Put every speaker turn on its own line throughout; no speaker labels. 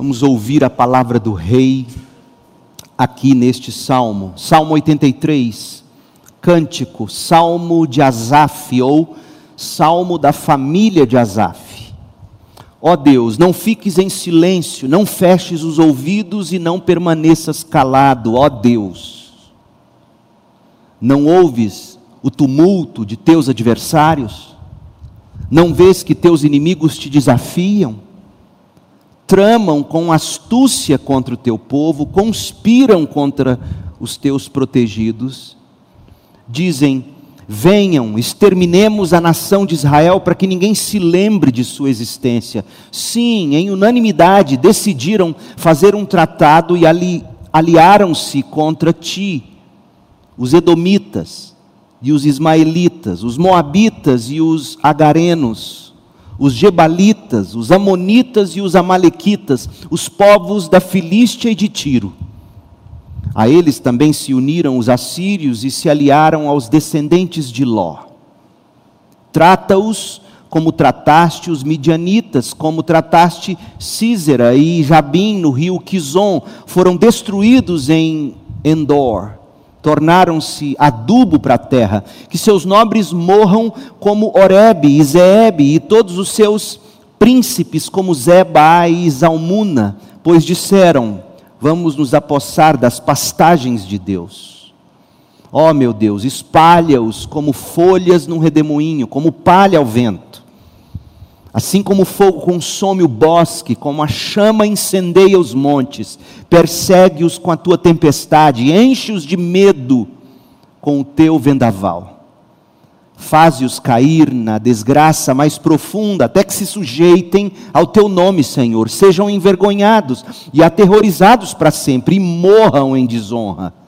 Vamos ouvir a palavra do Rei aqui neste salmo. Salmo 83, cântico, salmo de Asaf ou salmo da família de Asaf. Ó Deus, não fiques em silêncio, não feches os ouvidos e não permaneças calado, ó Deus. Não ouves o tumulto de teus adversários? Não vês que teus inimigos te desafiam? Tramam com astúcia contra o teu povo, conspiram contra os teus protegidos, dizem: Venham, exterminemos a nação de Israel para que ninguém se lembre de sua existência. Sim, em unanimidade decidiram fazer um tratado e ali, aliaram-se contra ti, os Edomitas e os Ismaelitas, os Moabitas e os Agarenos os Gebalitas, os Amonitas e os Amalequitas, os povos da Filístia e de Tiro. A eles também se uniram os assírios e se aliaram aos descendentes de Ló. Trata-os como trataste os midianitas, como trataste Císera e Jabim no rio Quizon, foram destruídos em Endor tornaram-se adubo para a terra, que seus nobres morram como Oreb e Zeeb e todos os seus príncipes como Zeba e Zalmuna, pois disseram: Vamos nos apossar das pastagens de Deus. Ó oh, meu Deus, espalha-os como folhas num redemoinho, como palha ao vento. Assim como o fogo consome o bosque, como a chama incendeia os montes, persegue-os com a tua tempestade, enche-os de medo com o teu vendaval. Faze-os cair na desgraça mais profunda, até que se sujeitem ao teu nome, Senhor, sejam envergonhados e aterrorizados para sempre e morram em desonra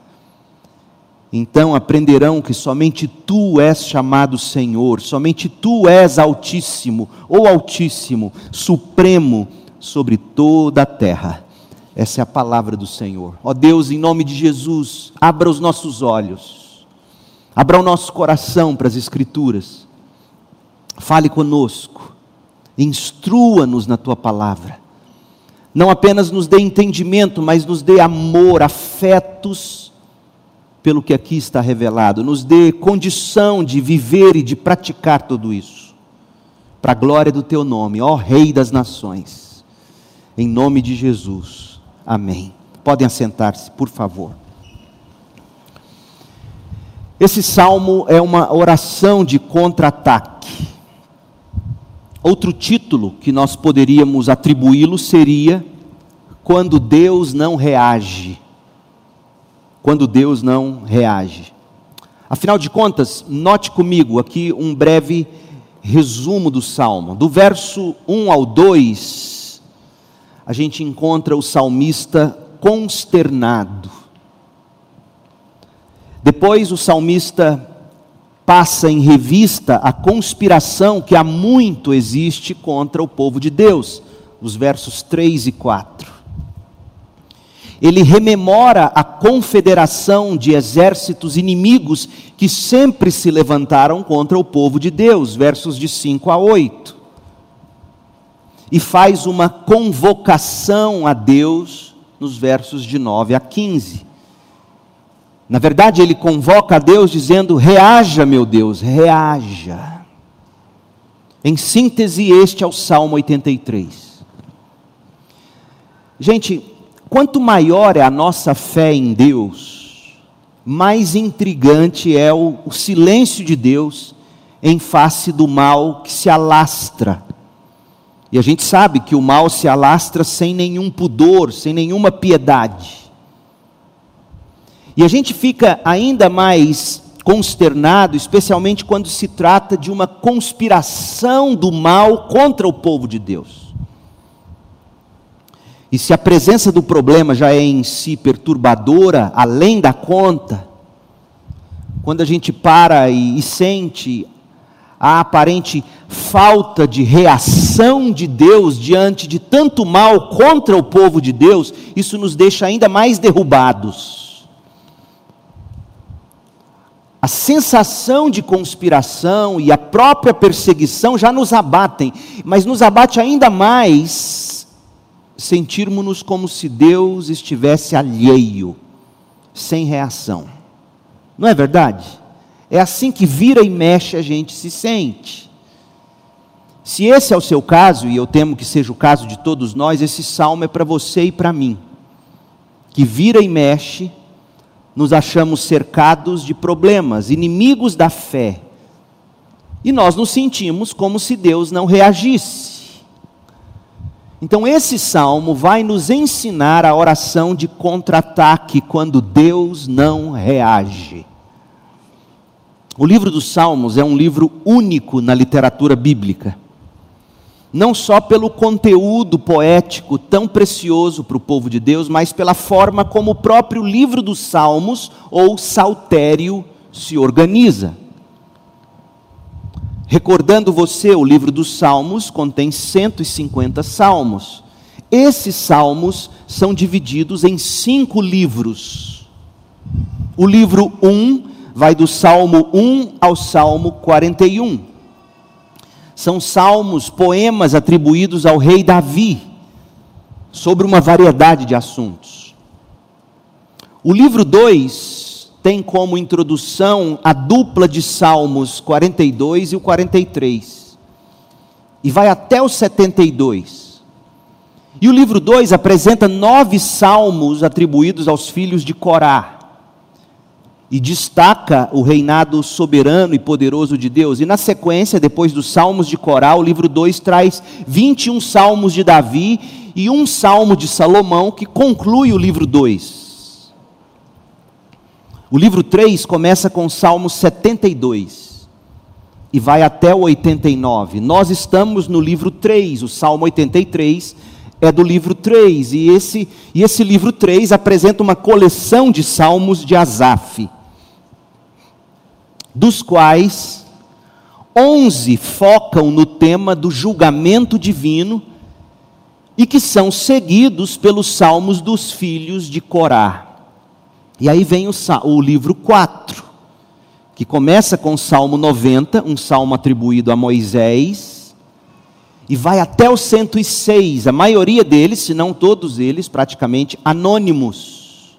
então aprenderão que somente tu és chamado Senhor, somente tu és Altíssimo, ou Altíssimo, Supremo sobre toda a terra. Essa é a palavra do Senhor. Ó Deus, em nome de Jesus, abra os nossos olhos, abra o nosso coração para as Escrituras, fale conosco, instrua-nos na tua palavra. Não apenas nos dê entendimento, mas nos dê amor, afetos, pelo que aqui está revelado, nos dê condição de viver e de praticar tudo isso, para a glória do teu nome, ó Rei das Nações, em nome de Jesus, amém. Podem assentar-se, por favor. Esse salmo é uma oração de contra-ataque. Outro título que nós poderíamos atribuí-lo seria Quando Deus não reage quando Deus não reage. Afinal de contas, note comigo aqui um breve resumo do salmo. Do verso 1 ao 2, a gente encontra o salmista consternado. Depois, o salmista passa em revista a conspiração que há muito existe contra o povo de Deus, os versos 3 e 4 ele rememora a confederação de exércitos inimigos que sempre se levantaram contra o povo de Deus, versos de 5 a 8. E faz uma convocação a Deus nos versos de 9 a 15. Na verdade, ele convoca a Deus dizendo: reaja, meu Deus, reaja. Em síntese, este é o Salmo 83. Gente, Quanto maior é a nossa fé em Deus, mais intrigante é o, o silêncio de Deus em face do mal que se alastra. E a gente sabe que o mal se alastra sem nenhum pudor, sem nenhuma piedade. E a gente fica ainda mais consternado, especialmente quando se trata de uma conspiração do mal contra o povo de Deus. E se a presença do problema já é em si perturbadora, além da conta, quando a gente para e, e sente a aparente falta de reação de Deus diante de tanto mal contra o povo de Deus, isso nos deixa ainda mais derrubados. A sensação de conspiração e a própria perseguição já nos abatem, mas nos abate ainda mais sentirmos-nos como se Deus estivesse alheio, sem reação. Não é verdade? É assim que vira e mexe a gente se sente. Se esse é o seu caso, e eu temo que seja o caso de todos nós, esse salmo é para você e para mim, que vira e mexe, nos achamos cercados de problemas, inimigos da fé, e nós nos sentimos como se Deus não reagisse. Então, esse salmo vai nos ensinar a oração de contra-ataque quando Deus não reage. O livro dos Salmos é um livro único na literatura bíblica não só pelo conteúdo poético tão precioso para o povo de Deus, mas pela forma como o próprio livro dos Salmos, ou saltério, se organiza. Recordando você, o livro dos Salmos contém 150 salmos. Esses salmos são divididos em cinco livros. O livro 1 vai do Salmo 1 ao Salmo 41 são salmos, poemas atribuídos ao rei Davi, sobre uma variedade de assuntos. O livro 2 tem como introdução a dupla de salmos 42 e o 43, e vai até o 72. E o livro 2 apresenta nove salmos atribuídos aos filhos de Corá e destaca o reinado soberano e poderoso de Deus. E na sequência, depois dos Salmos de Corá, o livro 2 traz 21 salmos de Davi e um salmo de Salomão que conclui o livro 2. O livro 3 começa com o Salmo 72 e vai até o 89. Nós estamos no livro 3, o Salmo 83 é do livro 3, e esse, e esse livro 3 apresenta uma coleção de salmos de Asaf dos quais onze focam no tema do julgamento divino e que são seguidos pelos salmos dos filhos de Corá. E aí vem o, o livro 4, que começa com o Salmo 90, um salmo atribuído a Moisés, e vai até o 106, a maioria deles, se não todos eles, praticamente anônimos.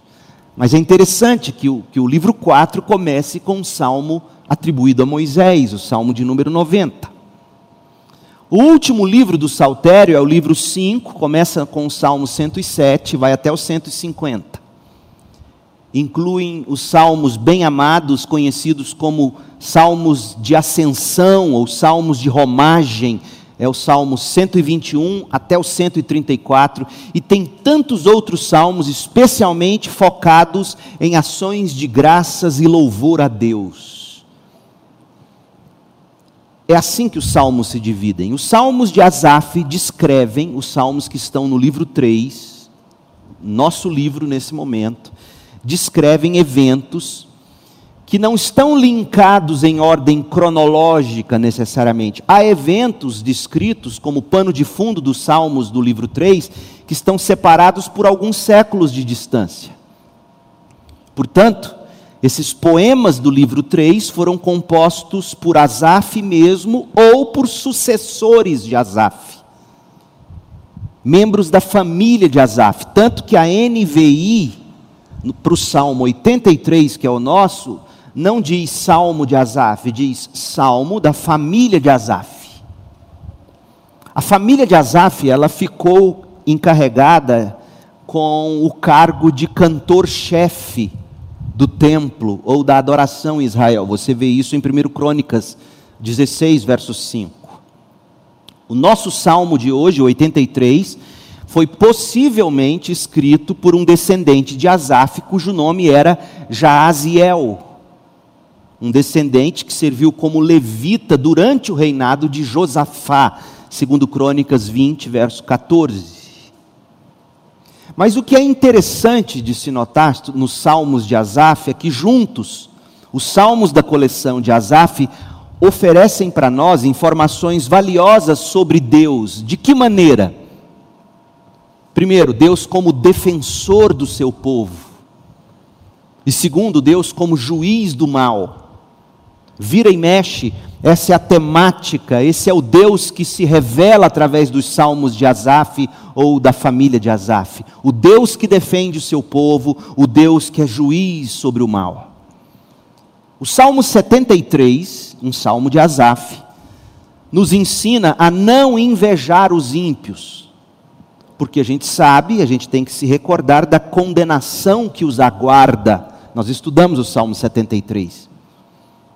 Mas é interessante que o, que o livro 4 comece com um salmo atribuído a Moisés, o salmo de número 90. O último livro do Saltério é o livro 5, começa com o salmo 107, vai até o 150. Incluem os salmos bem amados, conhecidos como salmos de ascensão ou salmos de romagem, é o Salmo 121 até o 134, e tem tantos outros salmos, especialmente focados em ações de graças e louvor a Deus. É assim que os salmos se dividem. Os salmos de Asaf descrevem os salmos que estão no livro 3, nosso livro nesse momento, descrevem eventos que não estão linkados em ordem cronológica necessariamente. Há eventos descritos como pano de fundo dos Salmos do livro 3 que estão separados por alguns séculos de distância. Portanto, esses poemas do livro 3 foram compostos por Asaf mesmo ou por sucessores de Asaf. Membros da família de Asaf, tanto que a NVI para o Salmo 83, que é o nosso, não diz salmo de Asaf, diz salmo da família de Asaf. A família de Asaf, ela ficou encarregada com o cargo de cantor-chefe do templo ou da adoração em Israel. Você vê isso em 1 Crônicas 16, verso 5. O nosso salmo de hoje, 83, foi possivelmente escrito por um descendente de Asaf, cujo nome era Jaaziel um descendente que serviu como levita durante o reinado de Josafá, segundo Crônicas 20, verso 14. Mas o que é interessante de se notar nos salmos de Asaf é que juntos, os salmos da coleção de Asaf oferecem para nós informações valiosas sobre Deus. De que maneira? Primeiro, Deus como defensor do seu povo. E segundo, Deus como juiz do mal. Vira e mexe, essa é a temática, esse é o Deus que se revela através dos salmos de Asaf ou da família de Asaf. O Deus que defende o seu povo, o Deus que é juiz sobre o mal. O Salmo 73, um salmo de Asaf, nos ensina a não invejar os ímpios, porque a gente sabe, a gente tem que se recordar da condenação que os aguarda. Nós estudamos o Salmo 73,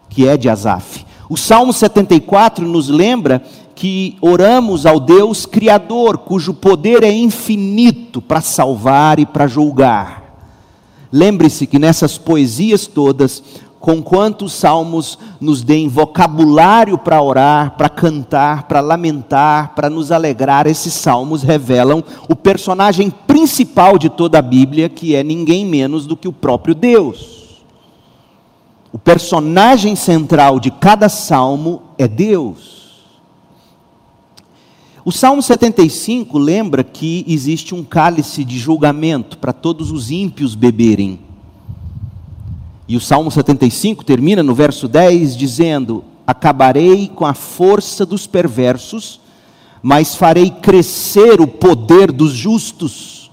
que é de Asaf. O Salmo 74 nos lembra que oramos ao Deus Criador, cujo poder é infinito para salvar e para julgar. Lembre-se que nessas poesias todas, com quantos salmos nos deem vocabulário para orar, para cantar, para lamentar, para nos alegrar, esses salmos revelam o personagem principal de toda a Bíblia, que é ninguém menos do que o próprio Deus. O personagem central de cada salmo é Deus. O Salmo 75 lembra que existe um cálice de julgamento para todos os ímpios beberem. E o Salmo 75 termina no verso 10 dizendo: Acabarei com a força dos perversos, mas farei crescer o poder dos justos.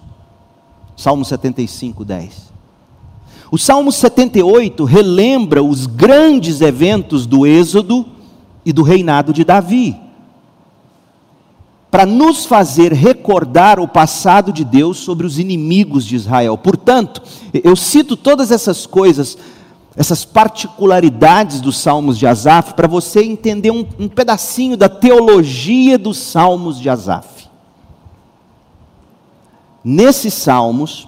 Salmo 75, 10. O Salmo 78 relembra os grandes eventos do Êxodo e do reinado de Davi para nos fazer recordar o passado de Deus sobre os inimigos de Israel. Portanto, eu cito todas essas coisas, essas particularidades dos Salmos de Asaf, para você entender um, um pedacinho da teologia dos Salmos de Asaf. Nesses Salmos,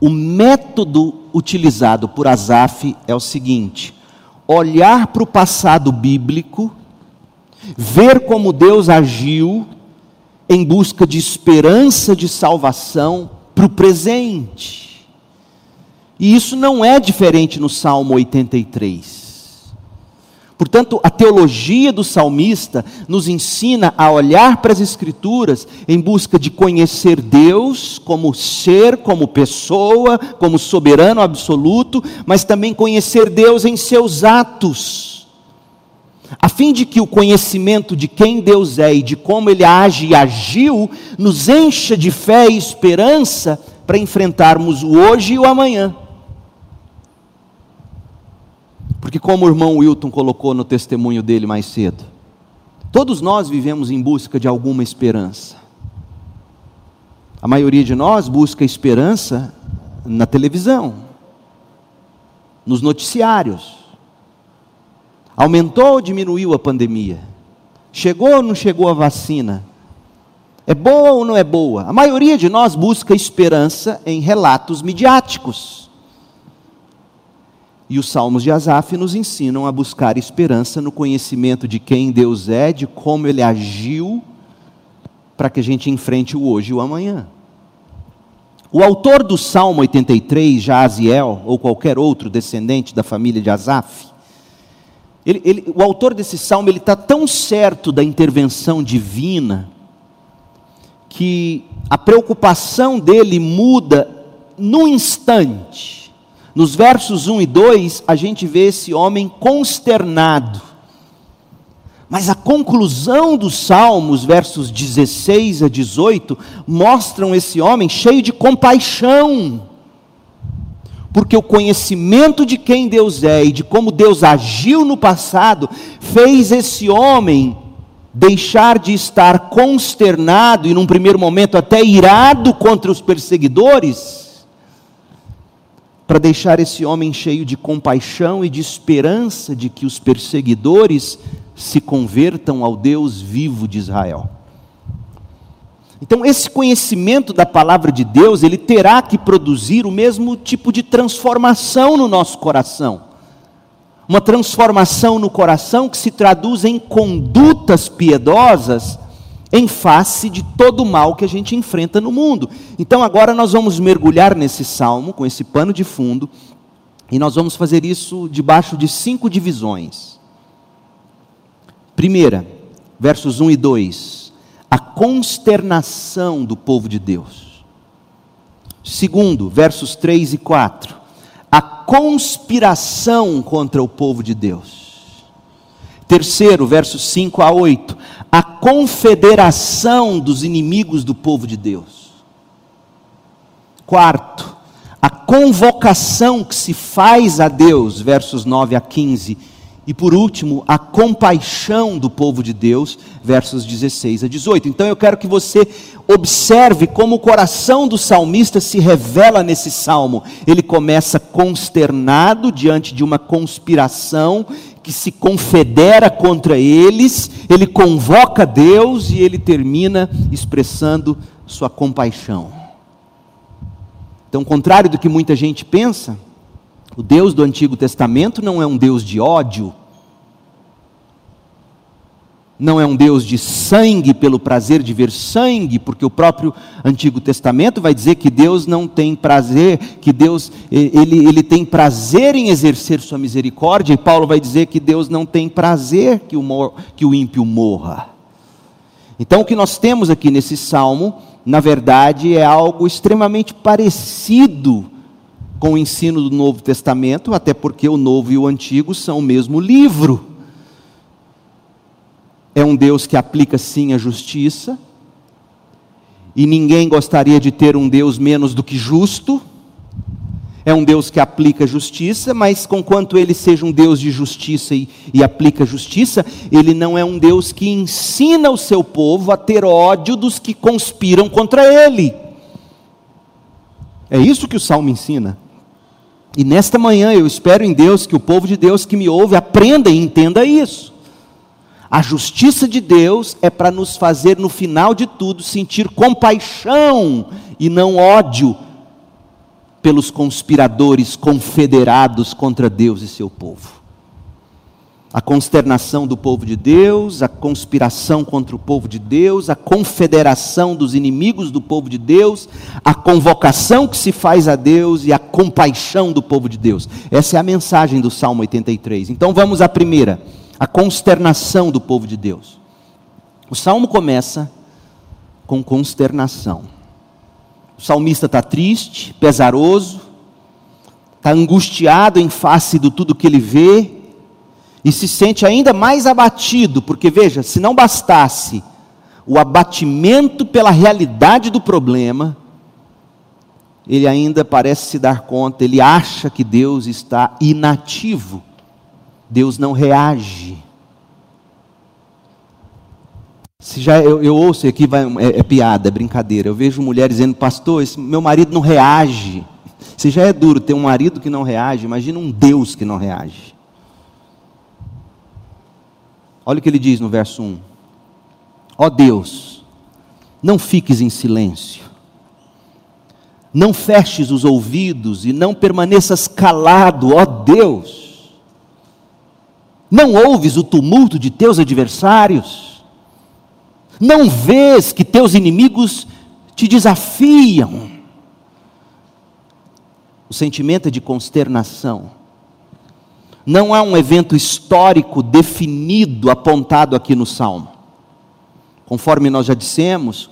o método utilizado por Asaf é o seguinte: olhar para o passado bíblico, ver como Deus agiu em busca de esperança de salvação para o presente. E isso não é diferente no Salmo 83. Portanto, a teologia do salmista nos ensina a olhar para as Escrituras em busca de conhecer Deus como ser, como pessoa, como soberano absoluto, mas também conhecer Deus em seus atos a fim de que o conhecimento de quem Deus é e de como Ele age e agiu, nos encha de fé e esperança para enfrentarmos o hoje e o amanhã. Porque, como o irmão Wilton colocou no testemunho dele mais cedo, todos nós vivemos em busca de alguma esperança. A maioria de nós busca esperança na televisão, nos noticiários Aumentou ou diminuiu a pandemia? Chegou ou não chegou a vacina? É boa ou não é boa? A maioria de nós busca esperança em relatos midiáticos. E os salmos de Asaf nos ensinam a buscar esperança no conhecimento de quem Deus é, de como ele agiu, para que a gente enfrente o hoje e o amanhã. O autor do Salmo 83, Jaziel, ou qualquer outro descendente da família de Asaf, ele, ele, o autor desse salmo ele está tão certo da intervenção divina que a preocupação dele muda num instante. Nos versos 1 e 2, a gente vê esse homem consternado. Mas a conclusão dos Salmos, versos 16 a 18, mostram esse homem cheio de compaixão porque o conhecimento de quem Deus é e de como Deus agiu no passado fez esse homem deixar de estar consternado e, num primeiro momento, até irado contra os perseguidores, para deixar esse homem cheio de compaixão e de esperança de que os perseguidores se convertam ao Deus vivo de Israel. Então, esse conhecimento da palavra de Deus, ele terá que produzir o mesmo tipo de transformação no nosso coração. Uma transformação no coração que se traduz em condutas piedosas em face de todo o mal que a gente enfrenta no mundo. Então, agora nós vamos mergulhar nesse salmo, com esse pano de fundo, e nós vamos fazer isso debaixo de cinco divisões. Primeira, versos 1 e 2 a consternação do povo de Deus. Segundo, versos 3 e 4, a conspiração contra o povo de Deus. Terceiro, versos 5 a 8, a confederação dos inimigos do povo de Deus. Quarto, a convocação que se faz a Deus, versos 9 a 15. E por último, a compaixão do povo de Deus, versos 16 a 18. Então eu quero que você observe como o coração do salmista se revela nesse salmo. Ele começa consternado diante de uma conspiração que se confedera contra eles, ele convoca Deus e ele termina expressando sua compaixão. Então, contrário do que muita gente pensa, o Deus do Antigo Testamento não é um Deus de ódio, não é um Deus de sangue pelo prazer de ver sangue, porque o próprio Antigo Testamento vai dizer que Deus não tem prazer, que Deus ele, ele tem prazer em exercer sua misericórdia, e Paulo vai dizer que Deus não tem prazer que o, que o ímpio morra. Então o que nós temos aqui nesse salmo, na verdade, é algo extremamente parecido com o ensino do Novo Testamento, até porque o Novo e o Antigo são o mesmo livro. É um Deus que aplica sim a justiça, e ninguém gostaria de ter um Deus menos do que justo. É um Deus que aplica justiça, mas conquanto ele seja um Deus de justiça e, e aplica justiça, ele não é um Deus que ensina o seu povo a ter ódio dos que conspiram contra ele. É isso que o salmo ensina. E nesta manhã eu espero em Deus que o povo de Deus que me ouve aprenda e entenda isso. A justiça de Deus é para nos fazer, no final de tudo, sentir compaixão e não ódio pelos conspiradores confederados contra Deus e seu povo a consternação do povo de Deus, a conspiração contra o povo de Deus, a confederação dos inimigos do povo de Deus, a convocação que se faz a Deus e a compaixão do povo de Deus. Essa é a mensagem do Salmo 83. Então vamos à primeira, a consternação do povo de Deus. O salmo começa com consternação. O salmista está triste, pesaroso, está angustiado em face do tudo que ele vê, e se sente ainda mais abatido, porque veja, se não bastasse o abatimento pela realidade do problema, ele ainda parece se dar conta, ele acha que Deus está inativo, Deus não reage. Se já eu, eu ouço aqui vai, é, é, piada, é brincadeira. Eu vejo mulheres dizendo, pastor, esse, meu marido não reage. Se já é duro ter um marido que não reage, imagina um Deus que não reage. Olha o que ele diz no verso 1. Ó oh Deus, não fiques em silêncio, não feches os ouvidos e não permaneças calado, ó Deus. Não ouves o tumulto de teus adversários, não vês que teus inimigos te desafiam. O sentimento é de consternação não há um evento histórico definido, apontado aqui no Salmo. Conforme nós já dissemos,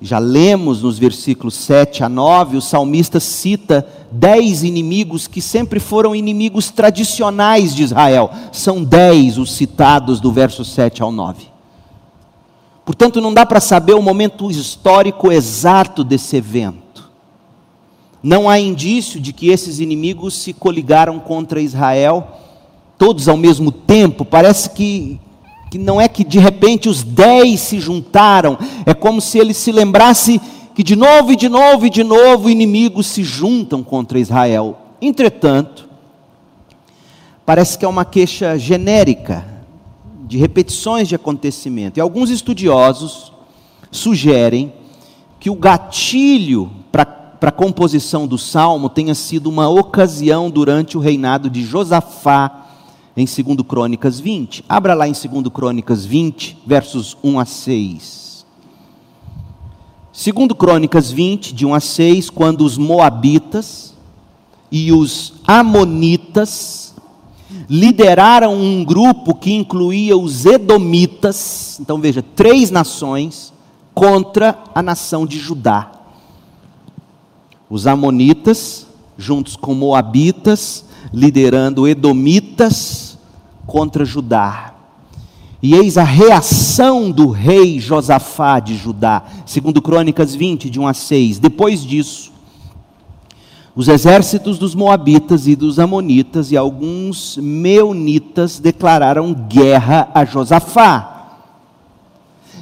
já lemos nos versículos 7 a 9, o salmista cita dez inimigos que sempre foram inimigos tradicionais de Israel. São dez os citados do verso 7 ao 9. Portanto, não dá para saber o momento histórico exato desse evento. Não há indício de que esses inimigos se coligaram contra Israel, todos ao mesmo tempo. Parece que, que não é que de repente os dez se juntaram, é como se ele se lembrasse que de novo e de novo e de novo inimigos se juntam contra Israel. Entretanto, parece que é uma queixa genérica de repetições de acontecimento. E alguns estudiosos sugerem que o gatilho para a composição do salmo tenha sido uma ocasião durante o reinado de Josafá, em 2 Crônicas 20. Abra lá em 2 Crônicas 20, versos 1 a 6. 2 Crônicas 20, de 1 a 6, quando os Moabitas e os Amonitas lideraram um grupo que incluía os Edomitas, então veja, três nações, contra a nação de Judá os Amonitas, juntos com Moabitas, liderando Edomitas contra Judá. E eis a reação do rei Josafá de Judá, segundo Crônicas 20, de 1 a 6. Depois disso, os exércitos dos Moabitas e dos Amonitas e alguns Meunitas declararam guerra a Josafá.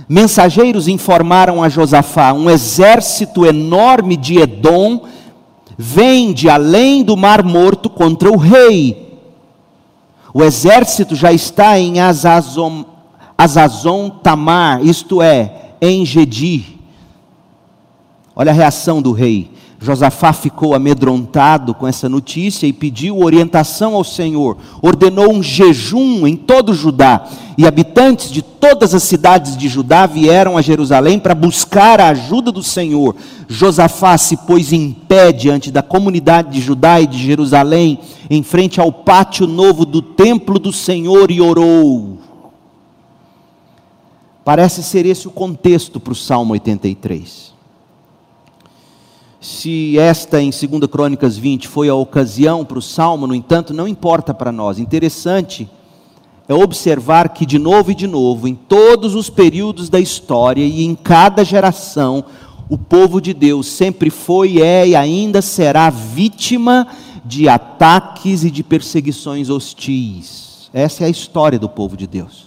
Mensageiros informaram a Josafá: um exército enorme de Edom vem de além do Mar Morto contra o rei. O exército já está em Azazon, Azazon Tamar, isto é, em Gedi. Olha a reação do rei. Josafá ficou amedrontado com essa notícia e pediu orientação ao Senhor. Ordenou um jejum em todo Judá. E habitantes de todas as cidades de Judá vieram a Jerusalém para buscar a ajuda do Senhor. Josafá se pôs em pé diante da comunidade de Judá e de Jerusalém, em frente ao pátio novo do templo do Senhor, e orou. Parece ser esse o contexto para o Salmo 83. Se esta em 2 Crônicas 20 foi a ocasião para o salmo, no entanto, não importa para nós. Interessante é observar que, de novo e de novo, em todos os períodos da história e em cada geração, o povo de Deus sempre foi, é e ainda será vítima de ataques e de perseguições hostis. Essa é a história do povo de Deus.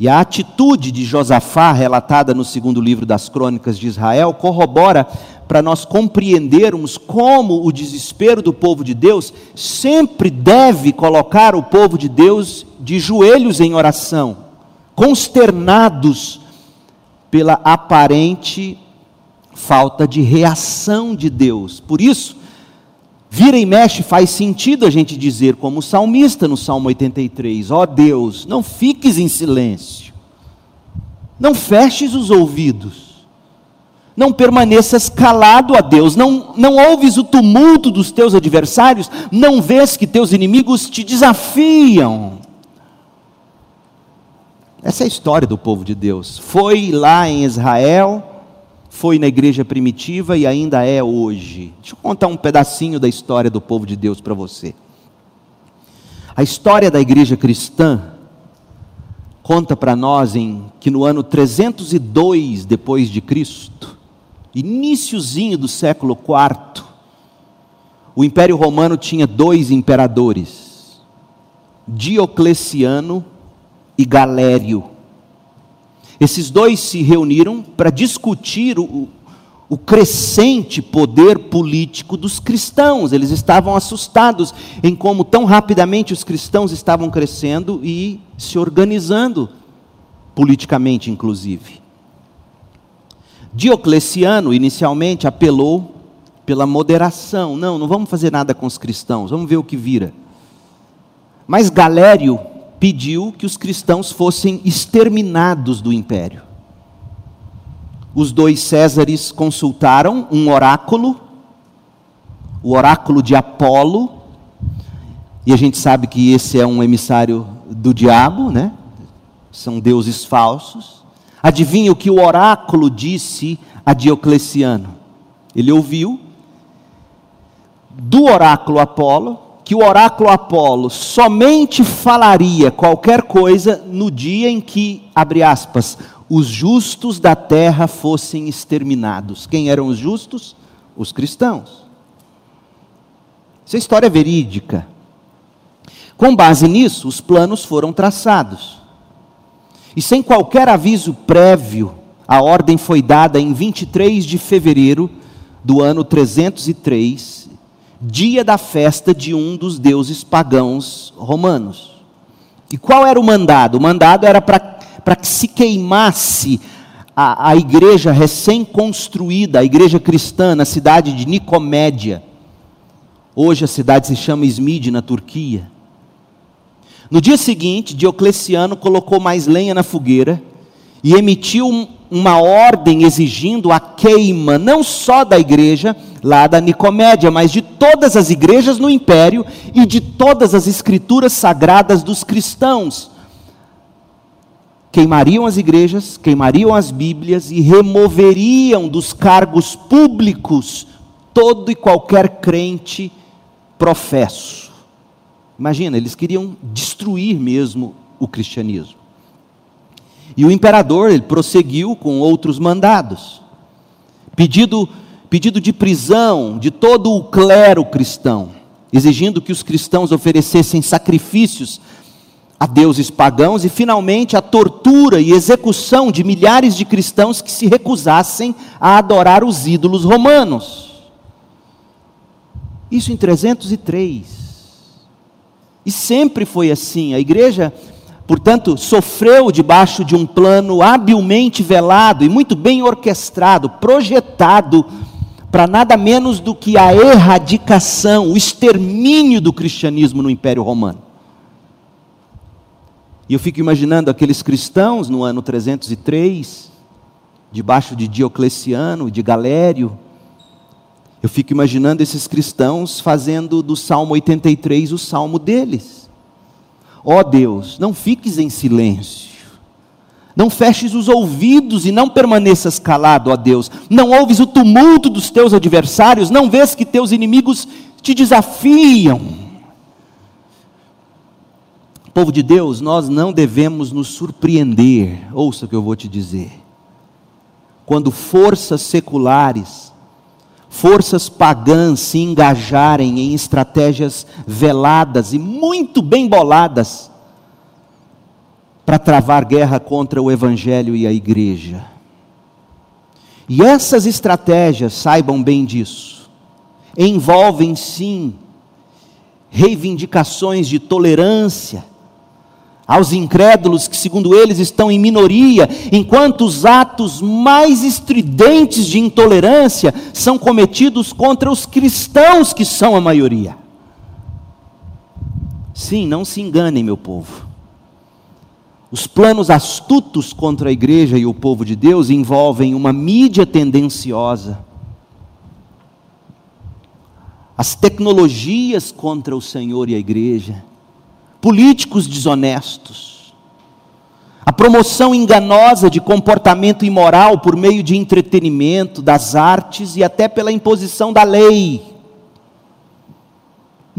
E a atitude de Josafá, relatada no segundo livro das Crônicas de Israel, corrobora para nós compreendermos como o desespero do povo de Deus sempre deve colocar o povo de Deus de joelhos em oração, consternados pela aparente falta de reação de Deus. Por isso, Vira e mexe faz sentido a gente dizer, como o salmista no Salmo 83, ó oh Deus, não fiques em silêncio, não feches os ouvidos, não permaneças calado a Deus, não, não ouves o tumulto dos teus adversários, não vês que teus inimigos te desafiam. Essa é a história do povo de Deus. Foi lá em Israel, foi na igreja primitiva e ainda é hoje. Deixa eu contar um pedacinho da história do povo de Deus para você. A história da igreja cristã conta para nós em que no ano 302 depois de Cristo, iníciozinho do século IV, o Império Romano tinha dois imperadores, Diocleciano e Galério. Esses dois se reuniram para discutir o, o crescente poder político dos cristãos. Eles estavam assustados em como tão rapidamente os cristãos estavam crescendo e se organizando, politicamente inclusive. Diocleciano inicialmente apelou pela moderação. Não, não vamos fazer nada com os cristãos, vamos ver o que vira. Mas Galério pediu que os cristãos fossem exterminados do império. Os dois Césares consultaram um oráculo, o oráculo de Apolo, e a gente sabe que esse é um emissário do diabo, né? São deuses falsos. Adivinha o que o oráculo disse a Diocleciano? Ele ouviu do oráculo Apolo que o oráculo Apolo somente falaria qualquer coisa no dia em que, abre aspas, os justos da terra fossem exterminados. Quem eram os justos? Os cristãos. Essa história é verídica. Com base nisso, os planos foram traçados. E sem qualquer aviso prévio, a ordem foi dada em 23 de fevereiro do ano 303 dia da festa de um dos deuses pagãos romanos. E qual era o mandado? O mandado era para que se queimasse a, a igreja recém-construída, a igreja cristã, na cidade de Nicomédia. Hoje a cidade se chama Izmide, na Turquia. No dia seguinte, Diocleciano colocou mais lenha na fogueira e emitiu uma ordem exigindo a queima, não só da igreja, lá da Nicomédia, mas de todas as igrejas no império e de todas as escrituras sagradas dos cristãos. Queimariam as igrejas, queimariam as Bíblias e removeriam dos cargos públicos todo e qualquer crente professo. Imagina, eles queriam destruir mesmo o cristianismo. E o imperador ele prosseguiu com outros mandados, pedido, pedido de prisão de todo o clero cristão, exigindo que os cristãos oferecessem sacrifícios a deuses pagãos e, finalmente, a tortura e execução de milhares de cristãos que se recusassem a adorar os ídolos romanos. Isso em 303. E sempre foi assim. A igreja, portanto, sofreu debaixo de um plano habilmente velado e muito bem orquestrado, projetado para nada menos do que a erradicação, o extermínio do cristianismo no Império Romano. E eu fico imaginando aqueles cristãos no ano 303, debaixo de Diocleciano, de Galério. Eu fico imaginando esses cristãos fazendo do Salmo 83 o salmo deles. Ó oh Deus, não fiques em silêncio. Não feches os ouvidos e não permaneças calado, ó Deus. Não ouves o tumulto dos teus adversários, não vês que teus inimigos te desafiam Povo de Deus, nós não devemos nos surpreender, ouça o que eu vou te dizer. Quando forças seculares, forças pagãs se engajarem em estratégias veladas e muito bem boladas para travar guerra contra o Evangelho e a igreja. E essas estratégias, saibam bem disso, envolvem sim reivindicações de tolerância, aos incrédulos que, segundo eles, estão em minoria, enquanto os atos mais estridentes de intolerância são cometidos contra os cristãos que são a maioria. Sim, não se enganem, meu povo. Os planos astutos contra a igreja e o povo de Deus envolvem uma mídia tendenciosa, as tecnologias contra o Senhor e a igreja, políticos desonestos, a promoção enganosa de comportamento imoral por meio de entretenimento, das artes e até pela imposição da lei.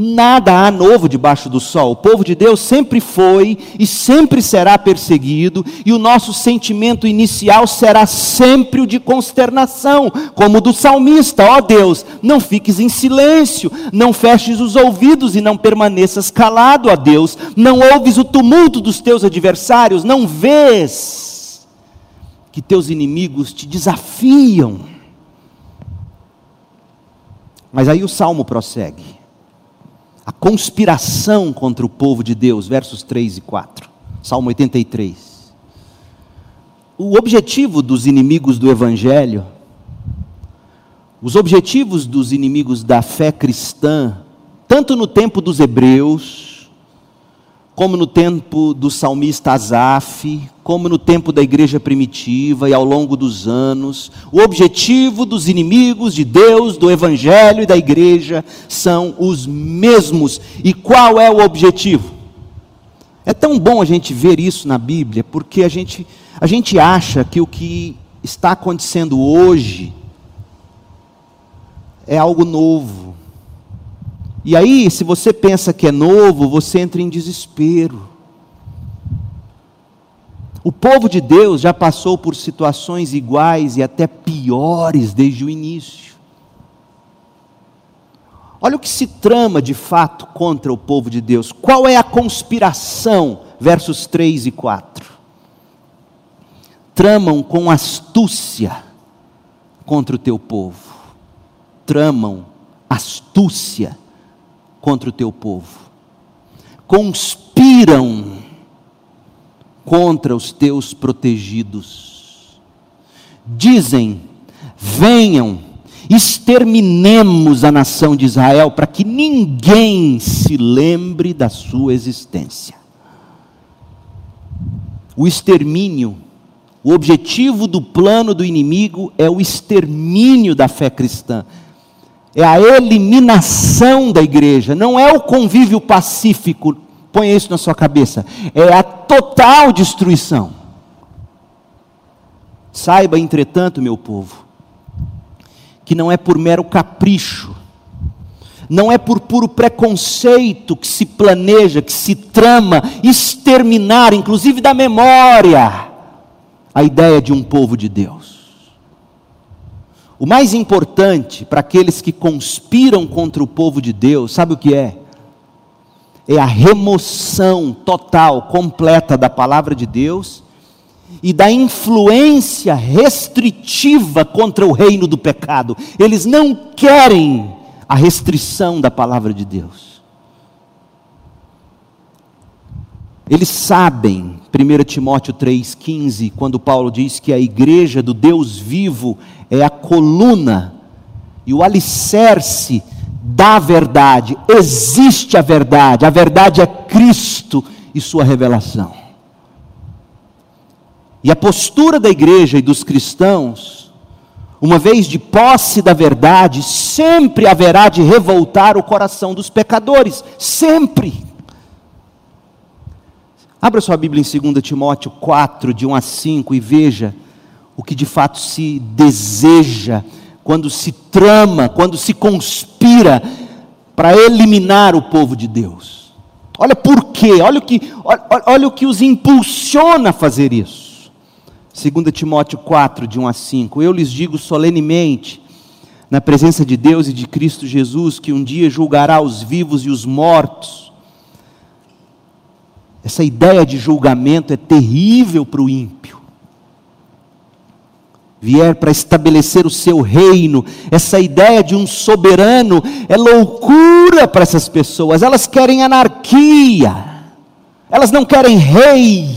Nada há novo debaixo do sol. O povo de Deus sempre foi e sempre será perseguido, e o nosso sentimento inicial será sempre o de consternação, como o do salmista: ó oh Deus, não fiques em silêncio, não feches os ouvidos e não permaneças calado, ó Deus, não ouves o tumulto dos teus adversários, não vês que teus inimigos te desafiam. Mas aí o salmo prossegue a conspiração contra o povo de Deus, versos 3 e 4, Salmo 83. O objetivo dos inimigos do Evangelho, os objetivos dos inimigos da fé cristã, tanto no tempo dos Hebreus, como no tempo do salmista Asaf, como no tempo da igreja primitiva e ao longo dos anos, o objetivo dos inimigos de Deus, do evangelho e da igreja são os mesmos. E qual é o objetivo? É tão bom a gente ver isso na Bíblia, porque a gente, a gente acha que o que está acontecendo hoje é algo novo e aí, se você pensa que é novo, você entra em desespero. O povo de Deus já passou por situações iguais e até piores desde o início. Olha o que se trama de fato contra o povo de Deus. Qual é a conspiração? Versos 3 e 4. Tramam com astúcia contra o teu povo. Tramam astúcia contra o teu povo, conspiram contra os teus protegidos. Dizem: venham, exterminemos a nação de Israel, para que ninguém se lembre da sua existência. O extermínio, o objetivo do plano do inimigo é o extermínio da fé cristã é a eliminação da igreja, não é o convívio pacífico, ponha isso na sua cabeça, é a total destruição. Saiba, entretanto, meu povo, que não é por mero capricho, Não é por puro preconceito que se planeja, que se trama exterminar, inclusive da memória, a ideia de um povo de Deus. O mais importante para aqueles que conspiram contra o povo de Deus, sabe o que é? É a remoção total, completa da palavra de Deus e da influência restritiva contra o reino do pecado. Eles não querem a restrição da palavra de Deus. Eles sabem, 1 Timóteo 3,15, quando Paulo diz que a igreja do Deus vivo é a coluna e o alicerce da verdade. Existe a verdade, a verdade é Cristo e Sua revelação. E a postura da igreja e dos cristãos, uma vez de posse da verdade, sempre haverá de revoltar o coração dos pecadores, sempre. Abra sua Bíblia em 2 Timóteo 4, de 1 a 5, e veja o que de fato se deseja, quando se trama, quando se conspira para eliminar o povo de Deus. Olha por quê, olha o que, olha, olha o que os impulsiona a fazer isso. 2 Timóteo 4, de 1 a 5. Eu lhes digo solenemente, na presença de Deus e de Cristo Jesus, que um dia julgará os vivos e os mortos. Essa ideia de julgamento é terrível para o ímpio. Vier para estabelecer o seu reino, essa ideia de um soberano é loucura para essas pessoas. Elas querem anarquia, elas não querem rei,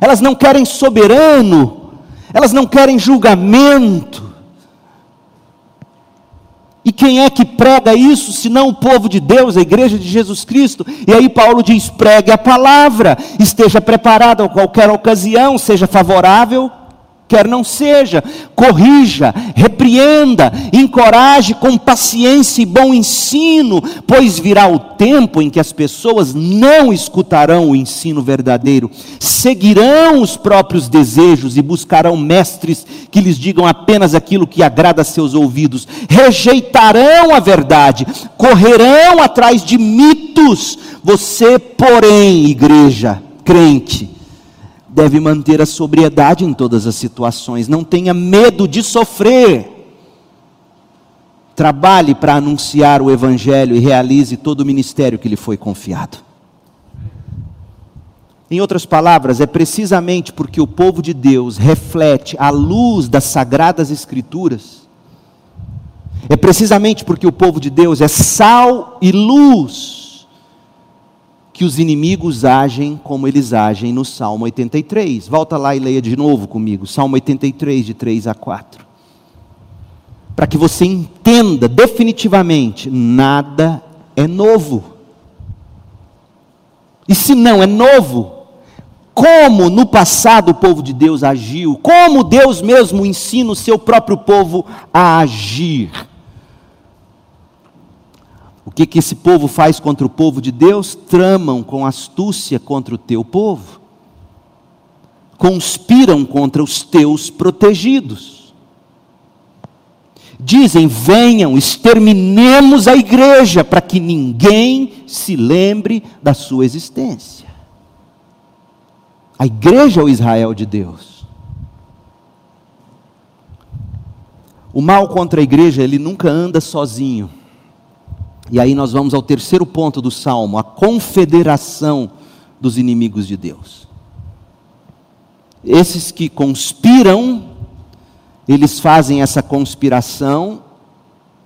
elas não querem soberano, elas não querem julgamento. E quem é que prega isso, senão o povo de Deus, a igreja de Jesus Cristo? E aí Paulo diz: pregue a palavra, esteja preparado a qualquer ocasião, seja favorável quer não seja, corrija, repreenda, encoraje com paciência e bom ensino, pois virá o tempo em que as pessoas não escutarão o ensino verdadeiro, seguirão os próprios desejos e buscarão mestres que lhes digam apenas aquilo que agrada a seus ouvidos, rejeitarão a verdade, correrão atrás de mitos. Você, porém, igreja, crente, deve manter a sobriedade em todas as situações, não tenha medo de sofrer. Trabalhe para anunciar o Evangelho e realize todo o ministério que lhe foi confiado. Em outras palavras, é precisamente porque o povo de Deus reflete a luz das sagradas Escrituras, é precisamente porque o povo de Deus é sal e luz, que os inimigos agem como eles agem no Salmo 83. Volta lá e leia de novo comigo, Salmo 83, de 3 a 4. Para que você entenda definitivamente: nada é novo. E se não é novo, como no passado o povo de Deus agiu, como Deus mesmo ensina o seu próprio povo a agir que, que esse povo faz contra o povo de Deus? Tramam com astúcia contra o teu povo, conspiram contra os teus protegidos. Dizem: venham, exterminemos a igreja, para que ninguém se lembre da sua existência. A igreja é o Israel de Deus. O mal contra a igreja, ele nunca anda sozinho. E aí nós vamos ao terceiro ponto do salmo, a confederação dos inimigos de Deus. Esses que conspiram, eles fazem essa conspiração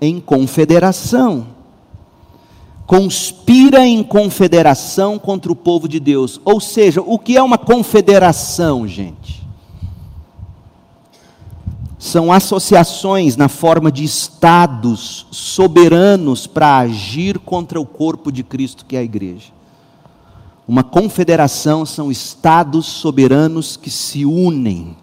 em confederação. Conspira em confederação contra o povo de Deus. Ou seja, o que é uma confederação, gente? São associações na forma de estados soberanos para agir contra o corpo de Cristo, que é a igreja. Uma confederação são estados soberanos que se unem.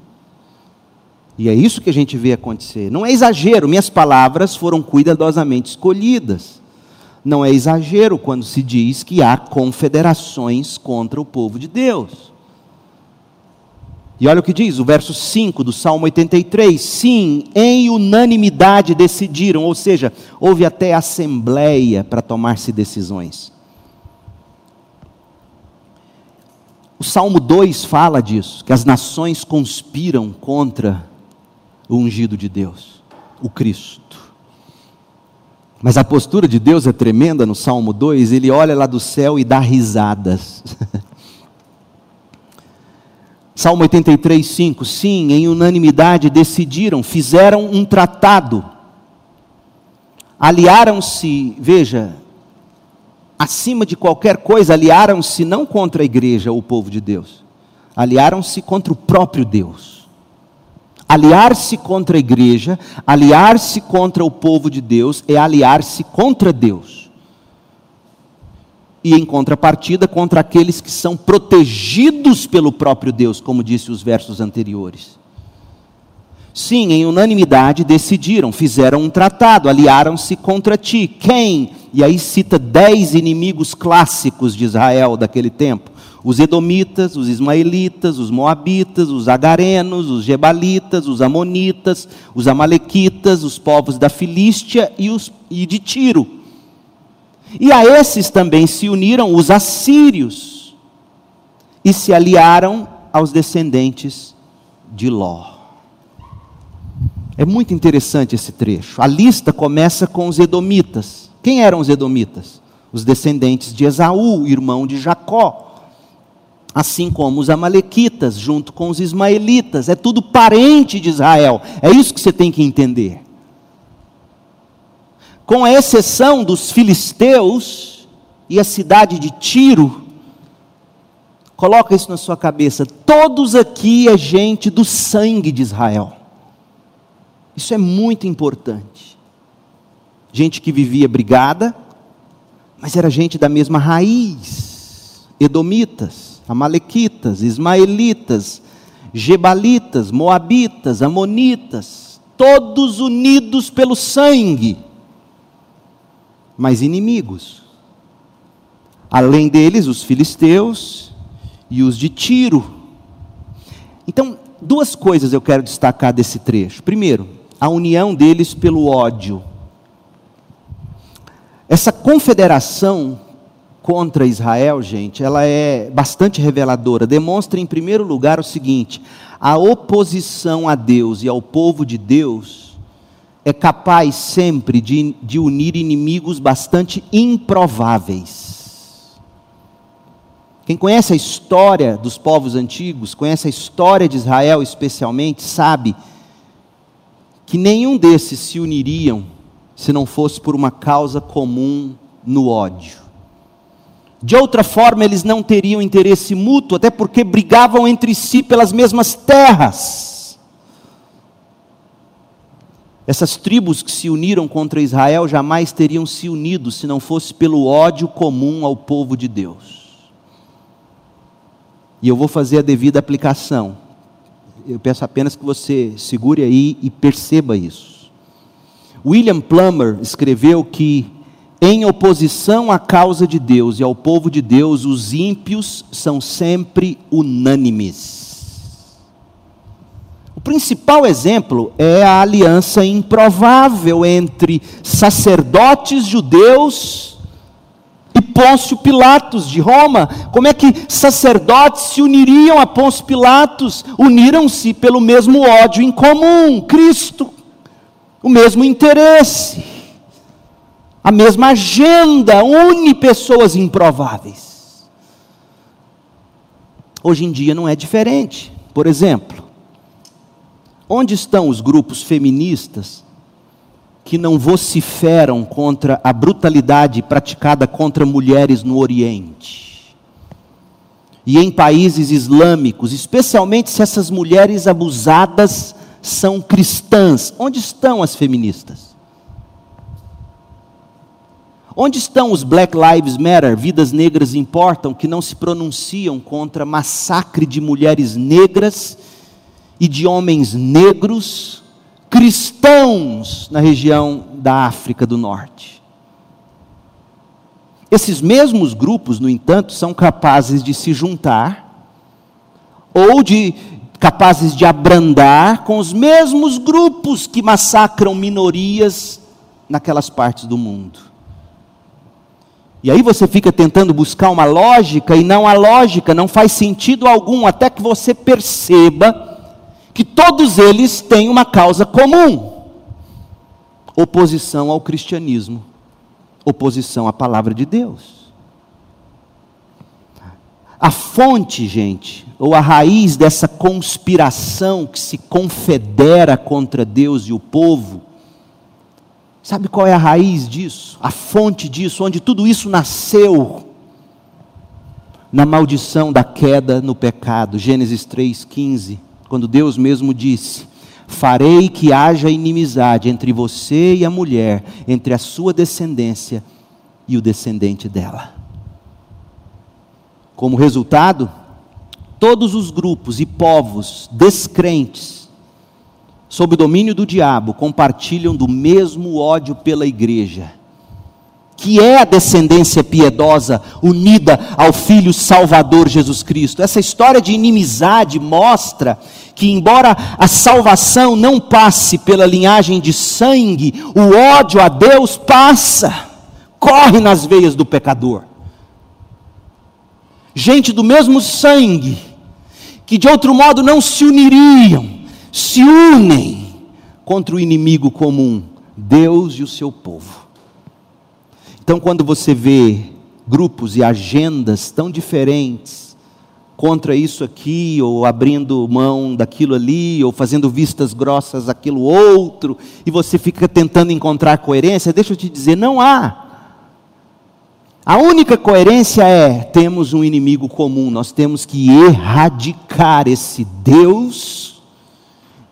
E é isso que a gente vê acontecer. Não é exagero, minhas palavras foram cuidadosamente escolhidas. Não é exagero quando se diz que há confederações contra o povo de Deus. E olha o que diz o verso 5 do Salmo 83: Sim, em unanimidade decidiram, ou seja, houve até assembleia para tomar-se decisões. O Salmo 2 fala disso, que as nações conspiram contra o ungido de Deus, o Cristo. Mas a postura de Deus é tremenda no Salmo 2, ele olha lá do céu e dá risadas. Salmo 83, 5. Sim, em unanimidade decidiram, fizeram um tratado, aliaram-se, veja, acima de qualquer coisa, aliaram-se não contra a igreja o povo de Deus, aliaram-se contra o próprio Deus. Aliar-se contra a igreja, aliar-se contra o povo de Deus, é aliar-se contra Deus e em contrapartida contra aqueles que são protegidos pelo próprio Deus, como disse os versos anteriores. Sim, em unanimidade decidiram, fizeram um tratado, aliaram-se contra ti. Quem? E aí cita dez inimigos clássicos de Israel daquele tempo: os Edomitas, os Ismaelitas, os Moabitas, os Agarenos, os Gebalitas, os Amonitas, os Amalequitas, os povos da Filístia e, os, e de Tiro. E a esses também se uniram os assírios e se aliaram aos descendentes de Ló. É muito interessante esse trecho. A lista começa com os edomitas. Quem eram os edomitas? Os descendentes de Esaú, irmão de Jacó. Assim como os amalequitas, junto com os ismaelitas. É tudo parente de Israel. É isso que você tem que entender com a exceção dos filisteus e a cidade de Tiro, coloca isso na sua cabeça, todos aqui é gente do sangue de Israel. Isso é muito importante. Gente que vivia brigada, mas era gente da mesma raiz. Edomitas, Amalequitas, Ismaelitas, Gebalitas, Moabitas, Amonitas, todos unidos pelo sangue mas inimigos. Além deles, os filisteus e os de Tiro. Então, duas coisas eu quero destacar desse trecho. Primeiro, a união deles pelo ódio. Essa confederação contra Israel, gente, ela é bastante reveladora. Demonstra, em primeiro lugar, o seguinte: a oposição a Deus e ao povo de Deus é capaz sempre de, de unir inimigos bastante improváveis. Quem conhece a história dos povos antigos, conhece a história de Israel especialmente, sabe que nenhum desses se uniriam se não fosse por uma causa comum no ódio. De outra forma, eles não teriam interesse mútuo, até porque brigavam entre si pelas mesmas terras. Essas tribos que se uniram contra Israel jamais teriam se unido se não fosse pelo ódio comum ao povo de Deus. E eu vou fazer a devida aplicação. Eu peço apenas que você segure aí e perceba isso. William Plummer escreveu que, em oposição à causa de Deus e ao povo de Deus, os ímpios são sempre unânimes. O principal exemplo é a aliança improvável entre sacerdotes judeus e Pôncio Pilatos de Roma. Como é que sacerdotes se uniriam a Pôncio Pilatos? Uniram-se pelo mesmo ódio em comum, Cristo, o mesmo interesse, a mesma agenda, une pessoas improváveis. Hoje em dia não é diferente. Por exemplo, Onde estão os grupos feministas que não vociferam contra a brutalidade praticada contra mulheres no Oriente? E em países islâmicos, especialmente se essas mulheres abusadas são cristãs, onde estão as feministas? Onde estão os Black Lives Matter, vidas negras importam, que não se pronunciam contra massacre de mulheres negras e de homens negros cristãos na região da África do Norte. Esses mesmos grupos, no entanto, são capazes de se juntar ou de capazes de abrandar com os mesmos grupos que massacram minorias naquelas partes do mundo. E aí você fica tentando buscar uma lógica e não há lógica, não faz sentido algum, até que você perceba que todos eles têm uma causa comum: oposição ao cristianismo, oposição à palavra de Deus. A fonte, gente, ou a raiz dessa conspiração que se confedera contra Deus e o povo, sabe qual é a raiz disso? A fonte disso, onde tudo isso nasceu? Na maldição da queda no pecado, Gênesis 3,15, quando Deus mesmo disse: Farei que haja inimizade entre você e a mulher, entre a sua descendência e o descendente dela. Como resultado, todos os grupos e povos descrentes, sob o domínio do diabo, compartilham do mesmo ódio pela igreja, que é a descendência piedosa unida ao Filho Salvador Jesus Cristo. Essa história de inimizade mostra que, embora a salvação não passe pela linhagem de sangue, o ódio a Deus passa, corre nas veias do pecador gente do mesmo sangue, que de outro modo não se uniriam, se unem contra o inimigo comum, Deus e o seu povo. Então, quando você vê grupos e agendas tão diferentes, contra isso aqui, ou abrindo mão daquilo ali, ou fazendo vistas grossas aquilo outro, e você fica tentando encontrar coerência, deixa eu te dizer, não há. A única coerência é: temos um inimigo comum, nós temos que erradicar esse Deus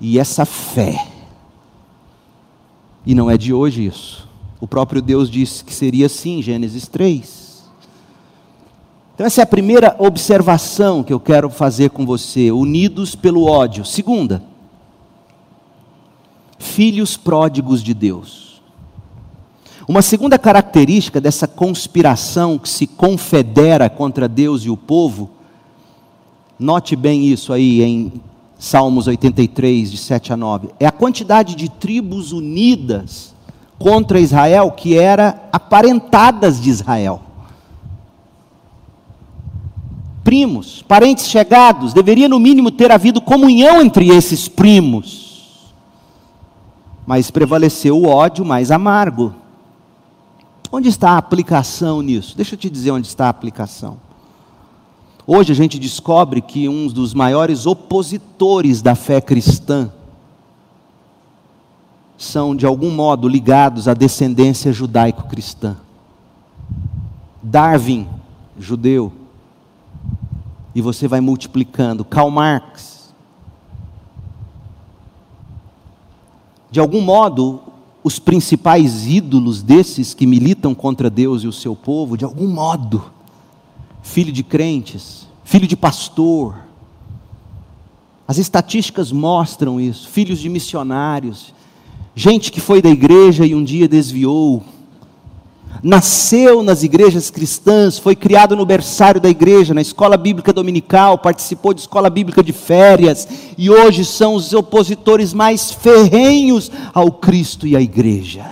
e essa fé. E não é de hoje isso. O próprio Deus disse que seria assim, Gênesis 3. Então, essa é a primeira observação que eu quero fazer com você: unidos pelo ódio. Segunda, filhos pródigos de Deus. Uma segunda característica dessa conspiração que se confedera contra Deus e o povo, note bem isso aí em Salmos 83, de 7 a 9, é a quantidade de tribos unidas contra Israel que era aparentadas de Israel. Primos, parentes chegados, deveria no mínimo ter havido comunhão entre esses primos. Mas prevaleceu o ódio mais amargo. Onde está a aplicação nisso? Deixa eu te dizer onde está a aplicação. Hoje a gente descobre que um dos maiores opositores da fé cristã são, de algum modo, ligados à descendência judaico-cristã. Darwin, judeu, e você vai multiplicando. Karl Marx. De algum modo, os principais ídolos desses que militam contra Deus e o seu povo, de algum modo, filho de crentes, filho de pastor. As estatísticas mostram isso, filhos de missionários, gente que foi da igreja e um dia desviou, nasceu nas igrejas cristãs, foi criado no berçário da igreja, na escola bíblica dominical, participou de escola bíblica de férias, e hoje são os opositores mais ferrenhos ao Cristo e à igreja.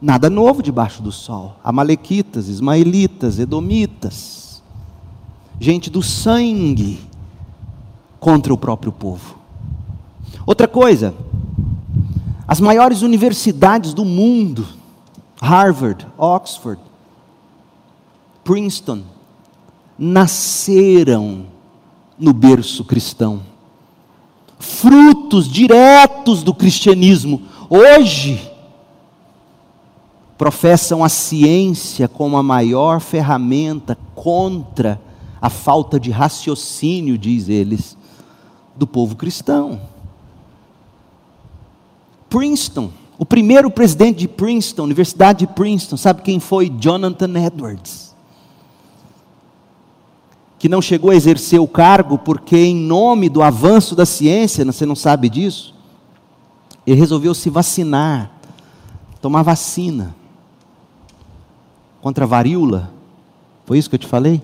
Nada novo debaixo do sol. Amalequitas, ismaelitas, edomitas, gente do sangue contra o próprio povo. Outra coisa, as maiores universidades do mundo, Harvard, Oxford, Princeton, nasceram no berço cristão. Frutos diretos do cristianismo. Hoje, professam a ciência como a maior ferramenta contra a falta de raciocínio, diz eles, do povo cristão. Princeton, o primeiro presidente de Princeton, Universidade de Princeton, sabe quem foi? Jonathan Edwards. Que não chegou a exercer o cargo porque, em nome do avanço da ciência, você não sabe disso, ele resolveu se vacinar, tomar vacina contra a varíola. Foi isso que eu te falei?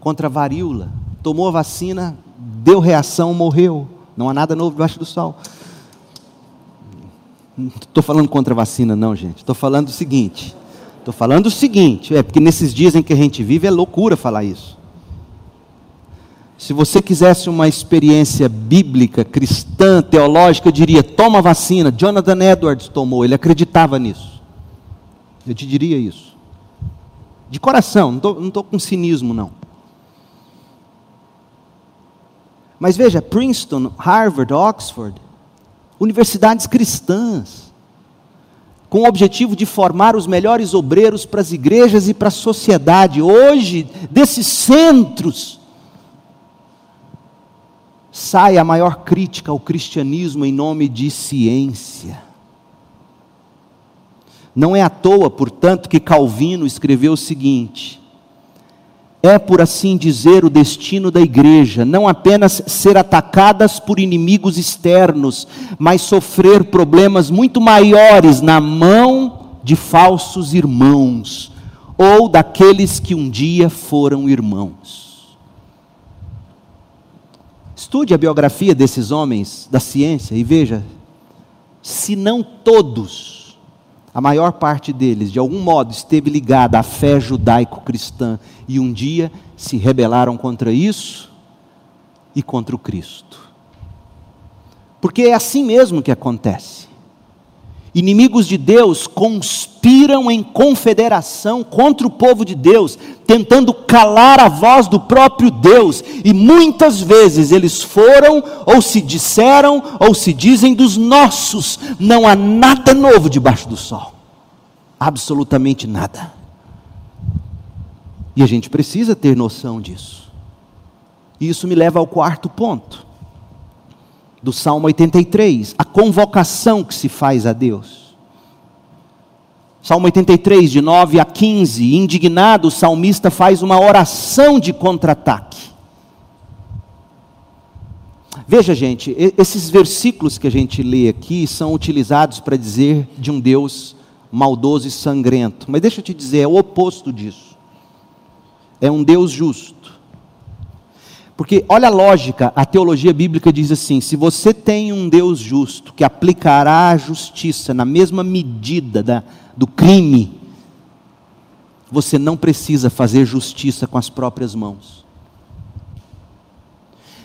Contra a varíola. tomou a vacina, deu reação, morreu. Não há nada novo debaixo do sol. Não estou falando contra a vacina, não, gente. Estou falando o seguinte. Estou falando o seguinte, é porque nesses dias em que a gente vive é loucura falar isso. Se você quisesse uma experiência bíblica, cristã, teológica, eu diria: toma vacina. Jonathan Edwards tomou, ele acreditava nisso. Eu te diria isso. De coração, não estou com cinismo, não. Mas veja, Princeton, Harvard, Oxford, universidades cristãs, com o objetivo de formar os melhores obreiros para as igrejas e para a sociedade. Hoje, desses centros, sai a maior crítica ao cristianismo em nome de ciência. Não é à toa, portanto, que Calvino escreveu o seguinte: é, por assim dizer, o destino da igreja, não apenas ser atacadas por inimigos externos, mas sofrer problemas muito maiores na mão de falsos irmãos, ou daqueles que um dia foram irmãos. Estude a biografia desses homens da ciência e veja, se não todos, a maior parte deles, de algum modo, esteve ligada à fé judaico-cristã e um dia se rebelaram contra isso e contra o Cristo. Porque é assim mesmo que acontece. Inimigos de Deus conspiram em confederação contra o povo de Deus, tentando calar a voz do próprio Deus, e muitas vezes eles foram, ou se disseram, ou se dizem dos nossos. Não há nada novo debaixo do sol, absolutamente nada. E a gente precisa ter noção disso. E isso me leva ao quarto ponto do Salmo 83, a convocação que se faz a Deus. Salmo 83, de 9 a 15, indignado, o salmista faz uma oração de contra-ataque. Veja, gente, esses versículos que a gente lê aqui são utilizados para dizer de um Deus maldoso e sangrento. Mas deixa eu te dizer, é o oposto disso. É um Deus justo. Porque olha a lógica, a teologia bíblica diz assim: se você tem um Deus justo que aplicará a justiça na mesma medida da, do crime, você não precisa fazer justiça com as próprias mãos.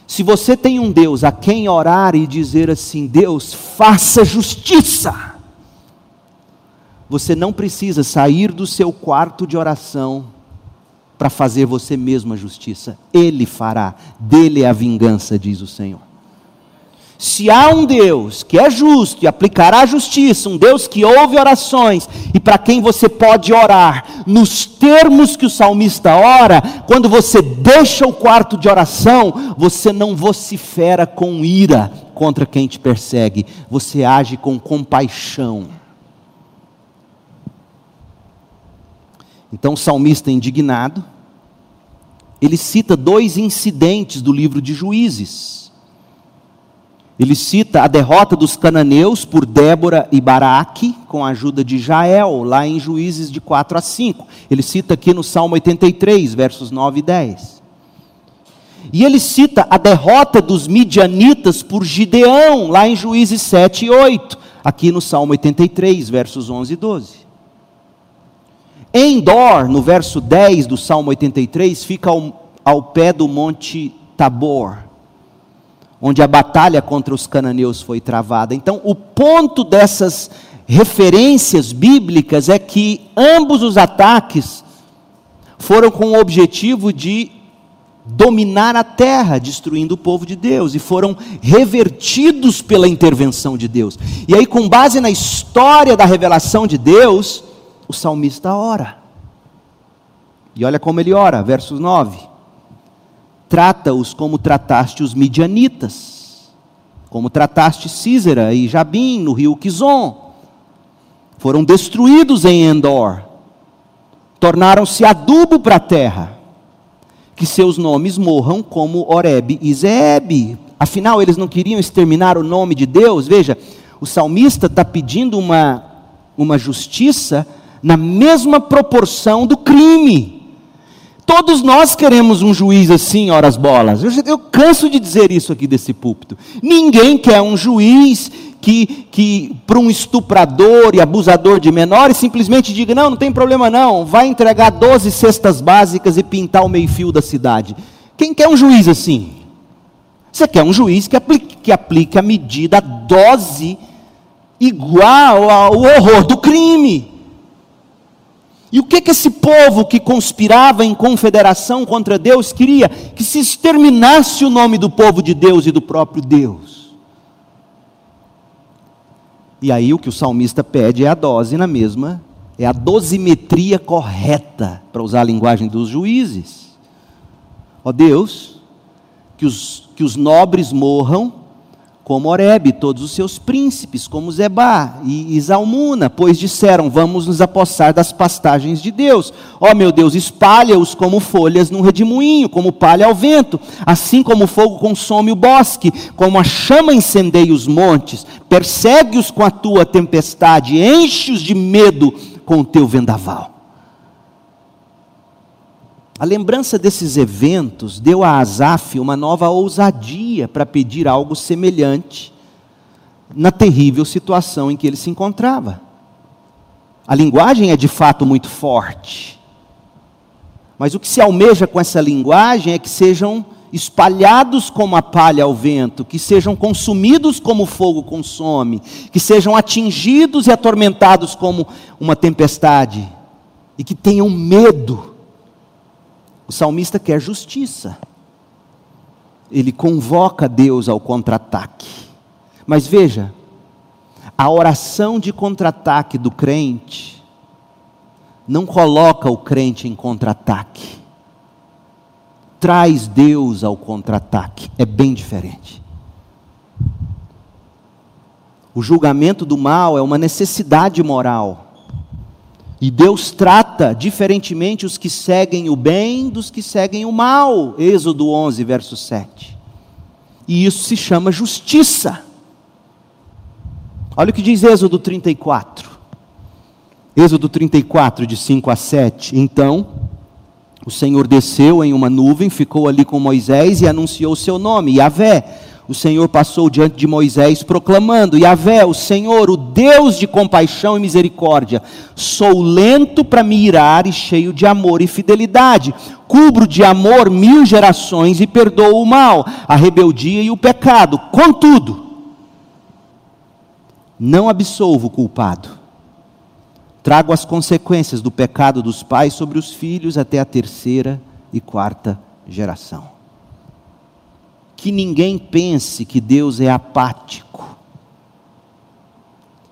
Se você tem um Deus a quem orar e dizer assim: Deus, faça justiça, você não precisa sair do seu quarto de oração para fazer você mesmo a justiça. Ele fará, dele é a vingança, diz o Senhor. Se há um Deus que é justo e aplicará a justiça, um Deus que ouve orações e para quem você pode orar, nos termos que o salmista ora, quando você deixa o quarto de oração, você não vocifera com ira contra quem te persegue, você age com compaixão. Então o salmista indignado, ele cita dois incidentes do livro de Juízes. Ele cita a derrota dos cananeus por Débora e Baraque, com a ajuda de Jael, lá em Juízes de 4 a 5. Ele cita aqui no Salmo 83, versos 9 e 10. E ele cita a derrota dos midianitas por Gideão, lá em Juízes 7 e 8, aqui no Salmo 83, versos 11 e 12. Endor, no verso 10 do Salmo 83, fica ao, ao pé do monte Tabor, onde a batalha contra os cananeus foi travada. Então, o ponto dessas referências bíblicas é que ambos os ataques foram com o objetivo de dominar a terra, destruindo o povo de Deus, e foram revertidos pela intervenção de Deus. E aí, com base na história da revelação de Deus, o salmista ora. E olha como ele ora, verso 9: Trata-os como trataste os midianitas, como trataste Císera e Jabim no rio Quizon. Foram destruídos em Endor, tornaram-se adubo para a terra. Que seus nomes morram como Oreb e Zeeb. Afinal, eles não queriam exterminar o nome de Deus. Veja, o salmista está pedindo uma, uma justiça na mesma proporção do crime. Todos nós queremos um juiz assim, horas bolas. Eu, eu canso de dizer isso aqui desse púlpito. Ninguém quer um juiz que, que para um estuprador e abusador de menores, simplesmente diga: não, não tem problema não, vai entregar 12 cestas básicas e pintar o meio-fio da cidade. Quem quer um juiz assim? Você quer um juiz que aplique, que aplique a medida, a dose igual ao horror do crime. E o que, que esse povo que conspirava em confederação contra Deus queria? Que se exterminasse o nome do povo de Deus e do próprio Deus. E aí o que o salmista pede é a dose na mesma, é a dosimetria correta, para usar a linguagem dos juízes. Ó Deus, que os, que os nobres morram como Oreb, todos os seus príncipes, como Zebá e Isalmuna, pois disseram: Vamos nos apossar das pastagens de Deus. Ó oh, meu Deus, espalha-os como folhas num redemoinho, como palha ao vento, assim como o fogo consome o bosque, como a chama incendeia os montes, persegue-os com a tua tempestade, enche-os de medo com o teu vendaval. A lembrança desses eventos deu a Asaf uma nova ousadia para pedir algo semelhante na terrível situação em que ele se encontrava. A linguagem é de fato muito forte, mas o que se almeja com essa linguagem é que sejam espalhados como a palha ao vento, que sejam consumidos como o fogo consome, que sejam atingidos e atormentados como uma tempestade, e que tenham medo o salmista quer justiça. Ele convoca Deus ao contra-ataque. Mas veja, a oração de contra-ataque do crente não coloca o crente em contra-ataque. Traz Deus ao contra-ataque. É bem diferente. O julgamento do mal é uma necessidade moral. E Deus trata diferentemente os que seguem o bem dos que seguem o mal. Êxodo 11, verso 7. E isso se chama justiça. Olha o que diz Êxodo 34. Êxodo 34, de 5 a 7. Então, o Senhor desceu em uma nuvem, ficou ali com Moisés e anunciou o seu nome, Yahvé o Senhor passou diante de Moisés proclamando: Yahvé, o Senhor, o Deus de compaixão e misericórdia, sou lento para me irar e cheio de amor e fidelidade. Cubro de amor mil gerações e perdoo o mal, a rebeldia e o pecado. Contudo, não absolvo o culpado. Trago as consequências do pecado dos pais sobre os filhos até a terceira e quarta geração que ninguém pense que Deus é apático.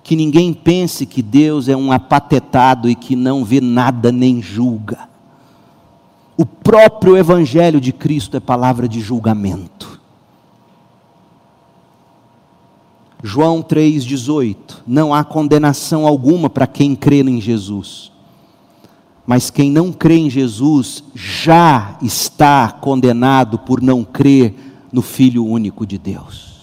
Que ninguém pense que Deus é um apatetado e que não vê nada nem julga. O próprio Evangelho de Cristo é palavra de julgamento. João 3,18: Não há condenação alguma para quem crê em Jesus. Mas quem não crê em Jesus já está condenado por não crer no Filho único de Deus.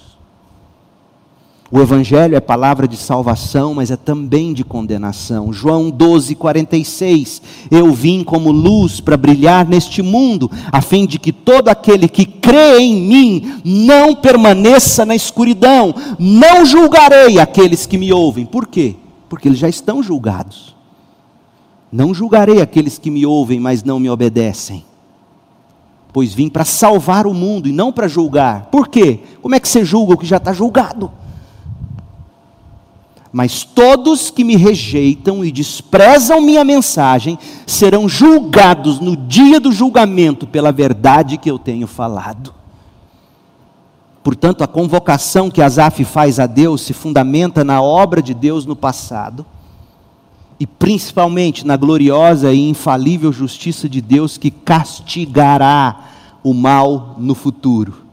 O Evangelho é palavra de salvação, mas é também de condenação. João 12, 46. Eu vim como luz para brilhar neste mundo, a fim de que todo aquele que crê em mim não permaneça na escuridão. Não julgarei aqueles que me ouvem. Por quê? Porque eles já estão julgados. Não julgarei aqueles que me ouvem, mas não me obedecem pois vim para salvar o mundo e não para julgar. Por quê? Como é que você julga o que já está julgado? Mas todos que me rejeitam e desprezam minha mensagem serão julgados no dia do julgamento pela verdade que eu tenho falado. Portanto, a convocação que Asaf faz a Deus se fundamenta na obra de Deus no passado e principalmente na gloriosa e infalível justiça de Deus que castigará o mal no futuro.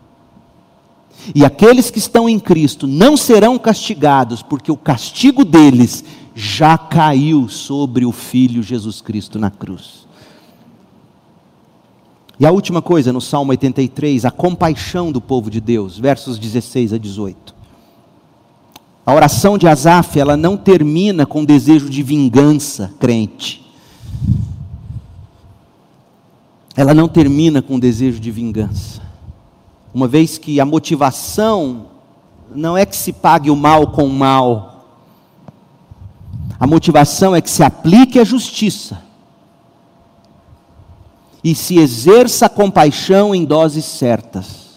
E aqueles que estão em Cristo não serão castigados, porque o castigo deles já caiu sobre o Filho Jesus Cristo na cruz. E a última coisa, no Salmo 83, a compaixão do povo de Deus, versos 16 a 18. A oração de Asaf, ela não termina com desejo de vingança, crente. ela não termina com desejo de vingança. Uma vez que a motivação não é que se pague o mal com o mal, a motivação é que se aplique a justiça e se exerça a compaixão em doses certas.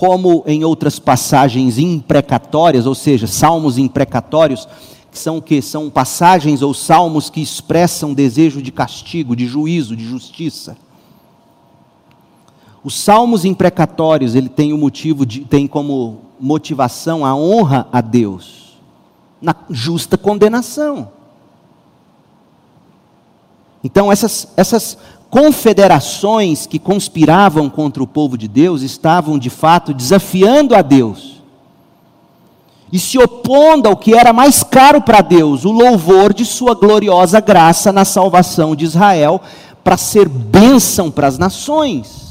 Como em outras passagens imprecatórias, ou seja, salmos imprecatórios, que são que? São passagens ou salmos que expressam desejo de castigo, de juízo, de justiça. Os salmos imprecatórios, ele tem o motivo de, tem como motivação a honra a Deus, na justa condenação. Então, essas, essas confederações que conspiravam contra o povo de Deus estavam, de fato, desafiando a Deus e se opondo ao que era mais caro para Deus, o louvor de Sua gloriosa graça na salvação de Israel, para ser bênção para as nações.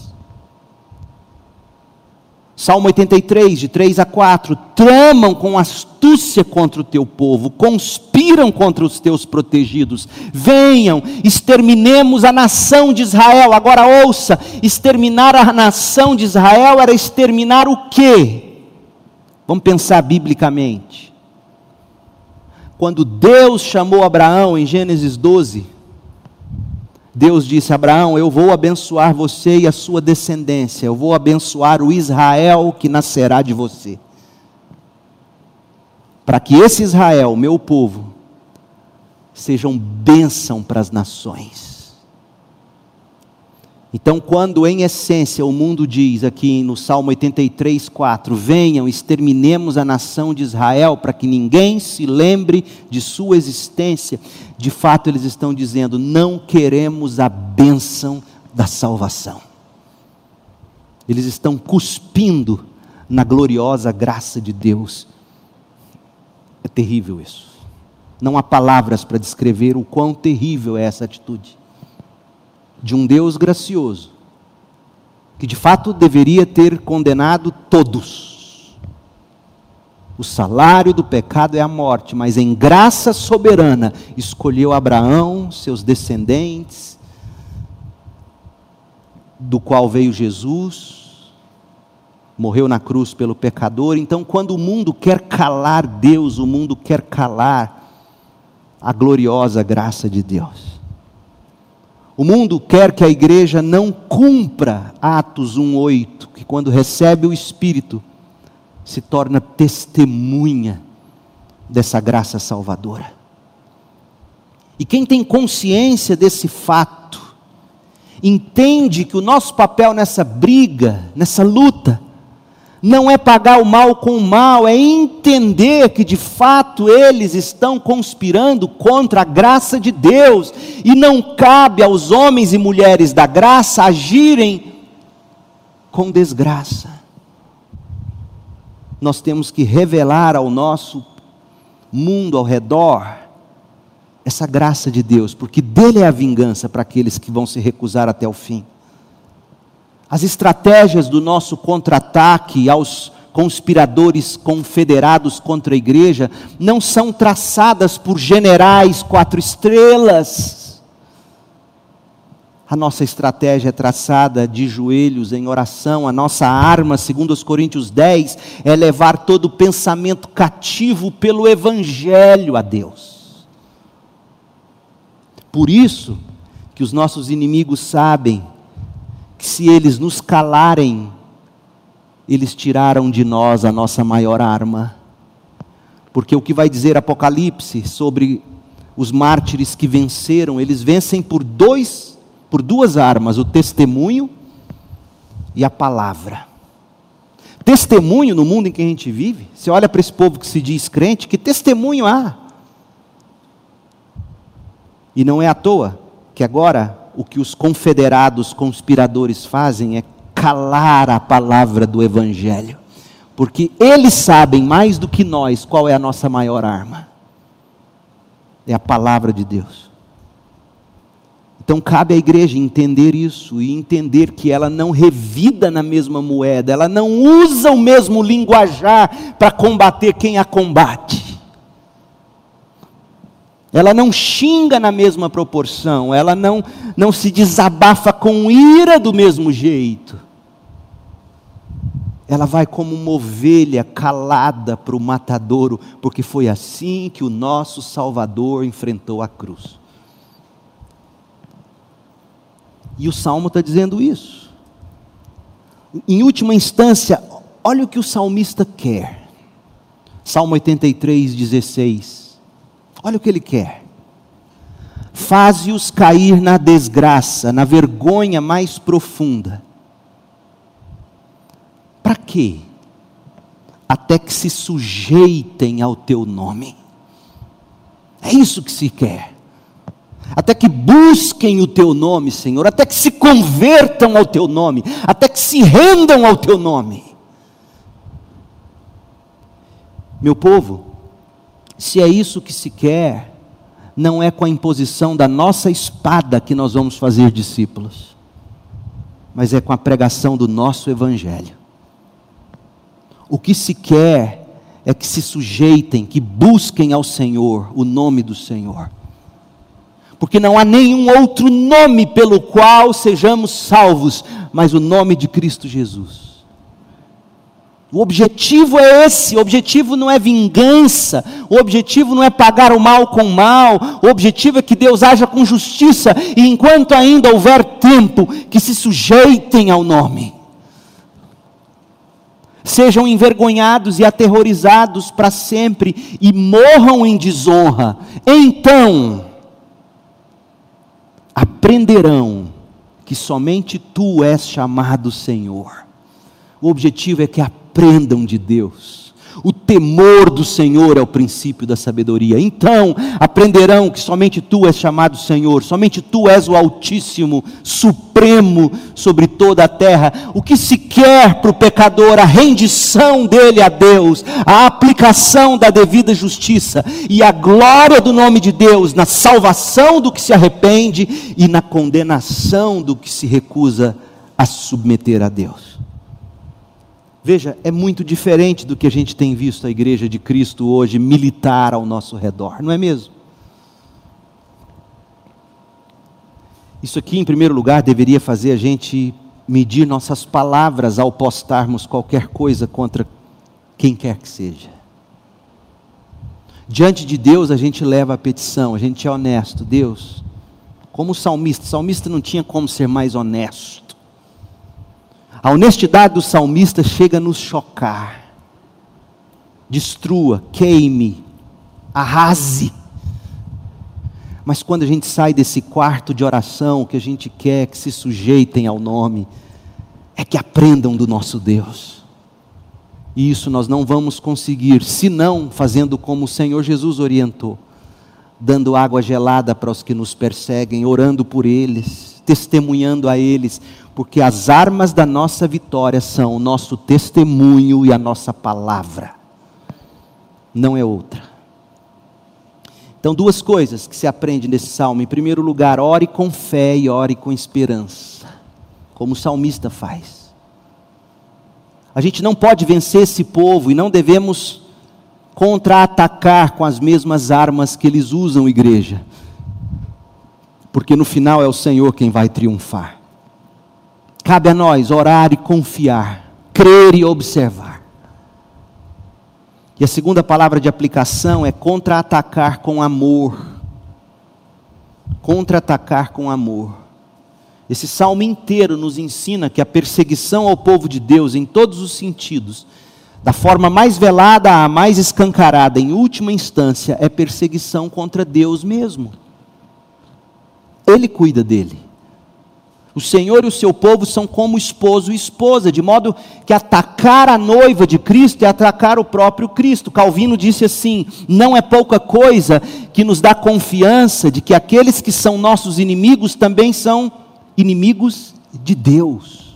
Salmo 83, de 3 a 4: tramam com astúcia contra o teu povo, conspiram contra os teus protegidos. Venham, exterminemos a nação de Israel. Agora ouça: exterminar a nação de Israel era exterminar o quê? Vamos pensar biblicamente. Quando Deus chamou Abraão em Gênesis 12, Deus disse: Abraão, eu vou abençoar você e a sua descendência, eu vou abençoar o Israel que nascerá de você. Para que esse Israel, meu povo, sejam bênção para as nações. Então, quando em essência o mundo diz aqui no Salmo 83, 4: Venham, exterminemos a nação de Israel, para que ninguém se lembre de sua existência, de fato eles estão dizendo: não queremos a bênção da salvação. Eles estão cuspindo na gloriosa graça de Deus. É terrível isso. Não há palavras para descrever o quão terrível é essa atitude de um Deus gracioso, que de fato deveria ter condenado todos. O salário do pecado é a morte, mas em graça soberana escolheu Abraão, seus descendentes, do qual veio Jesus, morreu na cruz pelo pecador. Então, quando o mundo quer calar Deus, o mundo quer calar a gloriosa graça de Deus. O mundo quer que a igreja não cumpra Atos 1:8, que quando recebe o Espírito se torna testemunha dessa graça salvadora. E quem tem consciência desse fato, entende que o nosso papel nessa briga, nessa luta, não é pagar o mal com o mal, é entender que de fato eles estão conspirando contra a graça de Deus, e não cabe aos homens e mulheres da graça agirem com desgraça. Nós temos que revelar ao nosso mundo ao redor essa graça de Deus, porque dele é a vingança para aqueles que vão se recusar até o fim. As estratégias do nosso contra-ataque aos conspiradores confederados contra a igreja não são traçadas por generais quatro estrelas. A nossa estratégia é traçada de joelhos em oração, a nossa arma, segundo os Coríntios 10, é levar todo pensamento cativo pelo evangelho a Deus. Por isso que os nossos inimigos sabem que se eles nos calarem, eles tiraram de nós a nossa maior arma. Porque o que vai dizer Apocalipse sobre os mártires que venceram, eles vencem por dois, por duas armas, o testemunho e a palavra. Testemunho no mundo em que a gente vive, você olha para esse povo que se diz crente, que testemunho há? E não é à toa que agora o que os confederados conspiradores fazem é calar a palavra do Evangelho, porque eles sabem mais do que nós qual é a nossa maior arma é a palavra de Deus. Então cabe à igreja entender isso e entender que ela não revida na mesma moeda, ela não usa o mesmo linguajar para combater quem a combate. Ela não xinga na mesma proporção, ela não, não se desabafa com ira do mesmo jeito. Ela vai como uma ovelha calada para o matadouro, porque foi assim que o nosso Salvador enfrentou a cruz. E o salmo está dizendo isso. Em última instância, olha o que o salmista quer. Salmo 83, 16. Olha o que ele quer. Faze-os cair na desgraça, na vergonha mais profunda. Para quê? Até que se sujeitem ao teu nome. É isso que se quer. Até que busquem o teu nome, Senhor, até que se convertam ao teu nome, até que se rendam ao teu nome. Meu povo, se é isso que se quer, não é com a imposição da nossa espada que nós vamos fazer discípulos, mas é com a pregação do nosso Evangelho. O que se quer é que se sujeitem, que busquem ao Senhor, o nome do Senhor. Porque não há nenhum outro nome pelo qual sejamos salvos, mas o nome de Cristo Jesus. O objetivo é esse, o objetivo não é vingança, o objetivo não é pagar o mal com o mal, o objetivo é que Deus haja com justiça, e enquanto ainda houver tempo, que se sujeitem ao nome. Sejam envergonhados e aterrorizados para sempre e morram em desonra. Então, aprenderão que somente tu és chamado Senhor. O objetivo é que a aprendam de Deus. O temor do Senhor é o princípio da sabedoria. Então aprenderão que somente tu és chamado Senhor, somente tu és o Altíssimo, Supremo sobre toda a terra. O que se quer para o pecador? A rendição dele a Deus, a aplicação da devida justiça e a glória do nome de Deus na salvação do que se arrepende e na condenação do que se recusa a submeter a Deus. Veja, é muito diferente do que a gente tem visto a igreja de Cristo hoje militar ao nosso redor, não é mesmo? Isso aqui, em primeiro lugar, deveria fazer a gente medir nossas palavras ao postarmos qualquer coisa contra quem quer que seja. Diante de Deus, a gente leva a petição, a gente é honesto. Deus, como salmista, o salmista não tinha como ser mais honesto. A honestidade do salmista chega a nos chocar. Destrua, queime, arrase. Mas quando a gente sai desse quarto de oração, que a gente quer que se sujeitem ao nome, é que aprendam do nosso Deus. E isso nós não vamos conseguir, senão fazendo como o Senhor Jesus orientou, dando água gelada para os que nos perseguem, orando por eles, testemunhando a eles, porque as armas da nossa vitória são o nosso testemunho e a nossa palavra, não é outra. Então, duas coisas que se aprende nesse salmo. Em primeiro lugar, ore com fé e ore com esperança, como o salmista faz. A gente não pode vencer esse povo e não devemos contra-atacar com as mesmas armas que eles usam, igreja, porque no final é o Senhor quem vai triunfar. Cabe a nós orar e confiar, crer e observar. E a segunda palavra de aplicação é contra-atacar com amor. Contra-atacar com amor. Esse salmo inteiro nos ensina que a perseguição ao povo de Deus, em todos os sentidos, da forma mais velada à mais escancarada, em última instância, é perseguição contra Deus mesmo. Ele cuida dele. O Senhor e o seu povo são como esposo e esposa, de modo que atacar a noiva de Cristo é atacar o próprio Cristo. Calvino disse assim: não é pouca coisa que nos dá confiança de que aqueles que são nossos inimigos também são inimigos de Deus.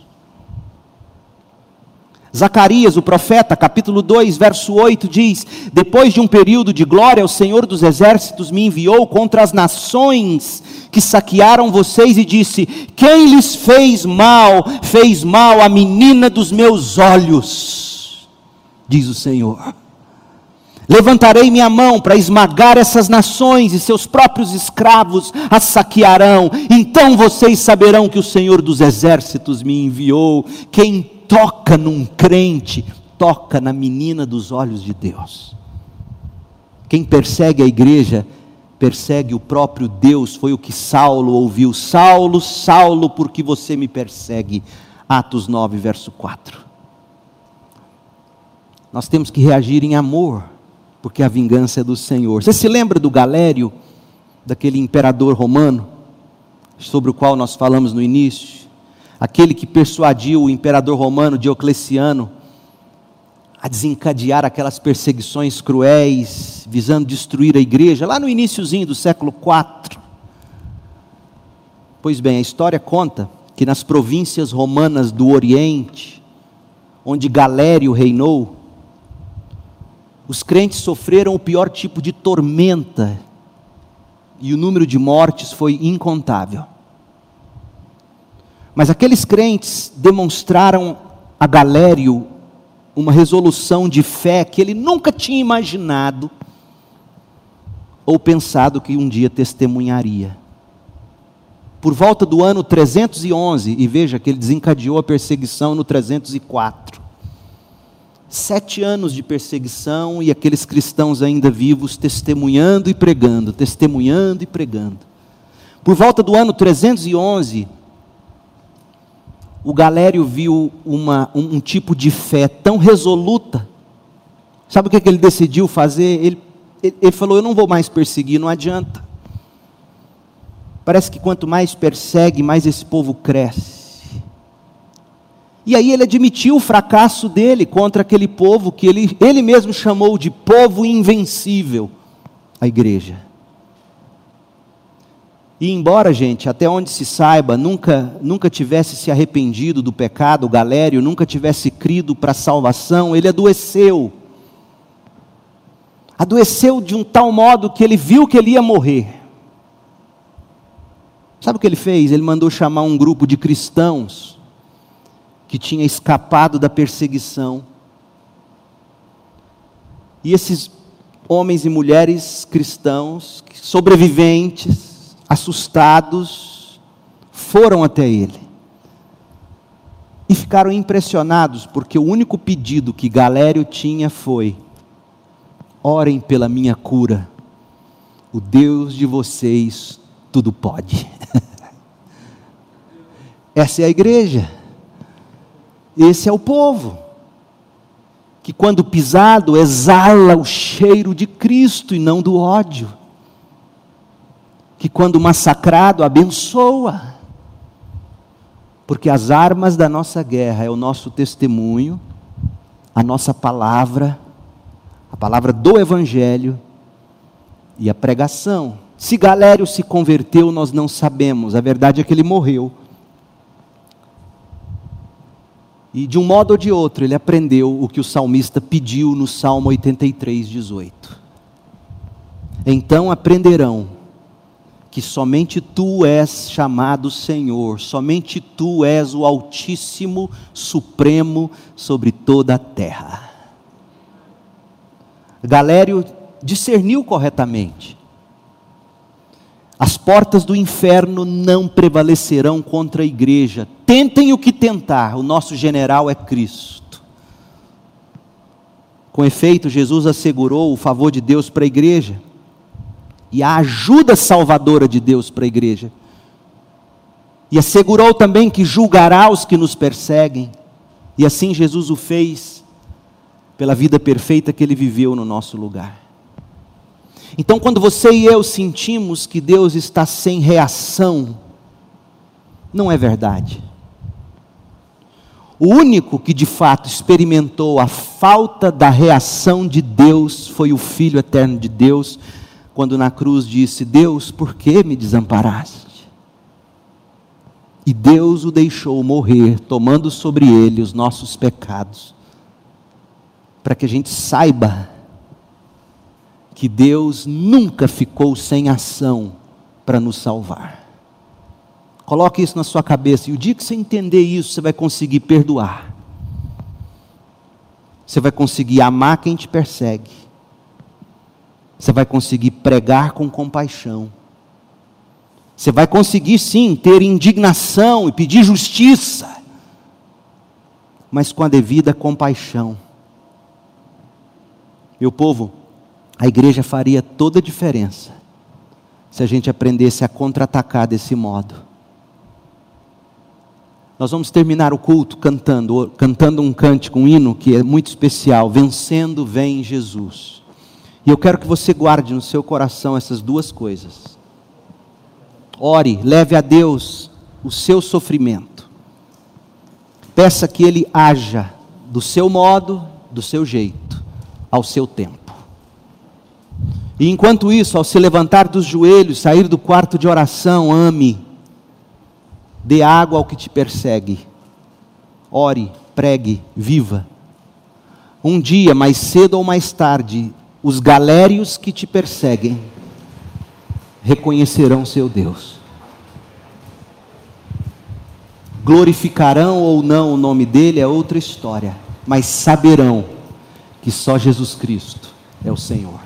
Zacarias, o profeta, capítulo 2, verso 8 diz: Depois de um período de glória, o Senhor dos exércitos me enviou contra as nações que saquearam vocês e disse: Quem lhes fez mal, fez mal a menina dos meus olhos, diz o Senhor. Levantarei minha mão para esmagar essas nações e seus próprios escravos as saquearão. Então vocês saberão que o Senhor dos exércitos me enviou. Quem toca num crente, toca na menina dos olhos de Deus. Quem persegue a igreja, persegue o próprio Deus. Foi o que Saulo ouviu: Saulo, Saulo, por que você me persegue? Atos 9, verso 4. Nós temos que reagir em amor porque a vingança é do Senhor. Você se lembra do Galério, daquele imperador romano, sobre o qual nós falamos no início? Aquele que persuadiu o imperador romano Diocleciano a desencadear aquelas perseguições cruéis, visando destruir a igreja, lá no iníciozinho do século IV. Pois bem, a história conta que nas províncias romanas do Oriente, onde Galério reinou, os crentes sofreram o pior tipo de tormenta e o número de mortes foi incontável. Mas aqueles crentes demonstraram a Galério uma resolução de fé que ele nunca tinha imaginado ou pensado que um dia testemunharia. Por volta do ano 311, e veja que ele desencadeou a perseguição no 304 sete anos de perseguição e aqueles cristãos ainda vivos testemunhando e pregando, testemunhando e pregando. Por volta do ano 311, o Galério viu uma, um, um, tipo de fé tão resoluta. Sabe o que, que ele decidiu fazer? Ele, ele, ele falou: Eu não vou mais perseguir, não adianta. Parece que quanto mais persegue, mais esse povo cresce. E aí ele admitiu o fracasso dele contra aquele povo que ele, ele mesmo chamou de povo invencível, a igreja. E embora, gente, até onde se saiba, nunca, nunca tivesse se arrependido do pecado, Galério nunca tivesse crido para a salvação, ele adoeceu. Adoeceu de um tal modo que ele viu que ele ia morrer. Sabe o que ele fez? Ele mandou chamar um grupo de cristãos que tinha escapado da perseguição. E esses homens e mulheres cristãos, sobreviventes, assustados, foram até ele. E ficaram impressionados, porque o único pedido que Galério tinha foi: orem pela minha cura, o Deus de vocês tudo pode. Essa é a igreja. Esse é o povo, que quando pisado exala o cheiro de Cristo e não do ódio, que quando massacrado abençoa, porque as armas da nossa guerra é o nosso testemunho, a nossa palavra, a palavra do Evangelho e a pregação. Se Galério se converteu, nós não sabemos, a verdade é que ele morreu. E de um modo ou de outro, ele aprendeu o que o salmista pediu no Salmo 83, 18. Então aprenderão que somente tu és chamado Senhor, somente tu és o Altíssimo, Supremo sobre toda a terra. Galério discerniu corretamente. As portas do inferno não prevalecerão contra a igreja. Tentem o que tentar, o nosso general é Cristo. Com efeito, Jesus assegurou o favor de Deus para a igreja e a ajuda salvadora de Deus para a igreja. E assegurou também que julgará os que nos perseguem. E assim Jesus o fez pela vida perfeita que ele viveu no nosso lugar. Então, quando você e eu sentimos que Deus está sem reação, não é verdade. O único que de fato experimentou a falta da reação de Deus foi o Filho eterno de Deus, quando na cruz disse: Deus, por que me desamparaste? E Deus o deixou morrer, tomando sobre ele os nossos pecados, para que a gente saiba que Deus nunca ficou sem ação para nos salvar. Coloque isso na sua cabeça, e o dia que você entender isso, você vai conseguir perdoar. Você vai conseguir amar quem te persegue. Você vai conseguir pregar com compaixão. Você vai conseguir sim ter indignação e pedir justiça, mas com a devida compaixão. Meu povo, a igreja faria toda a diferença se a gente aprendesse a contra-atacar desse modo. Nós vamos terminar o culto cantando, cantando um cântico, um hino que é muito especial, Vencendo vem Jesus. E eu quero que você guarde no seu coração essas duas coisas. Ore, leve a Deus o seu sofrimento. Peça que Ele haja do seu modo, do seu jeito, ao seu tempo. E enquanto isso, ao se levantar dos joelhos, sair do quarto de oração, ame, dê água ao que te persegue, ore, pregue, viva. Um dia, mais cedo ou mais tarde, os galérios que te perseguem reconhecerão seu Deus. Glorificarão ou não o nome dele é outra história, mas saberão que só Jesus Cristo é o Senhor.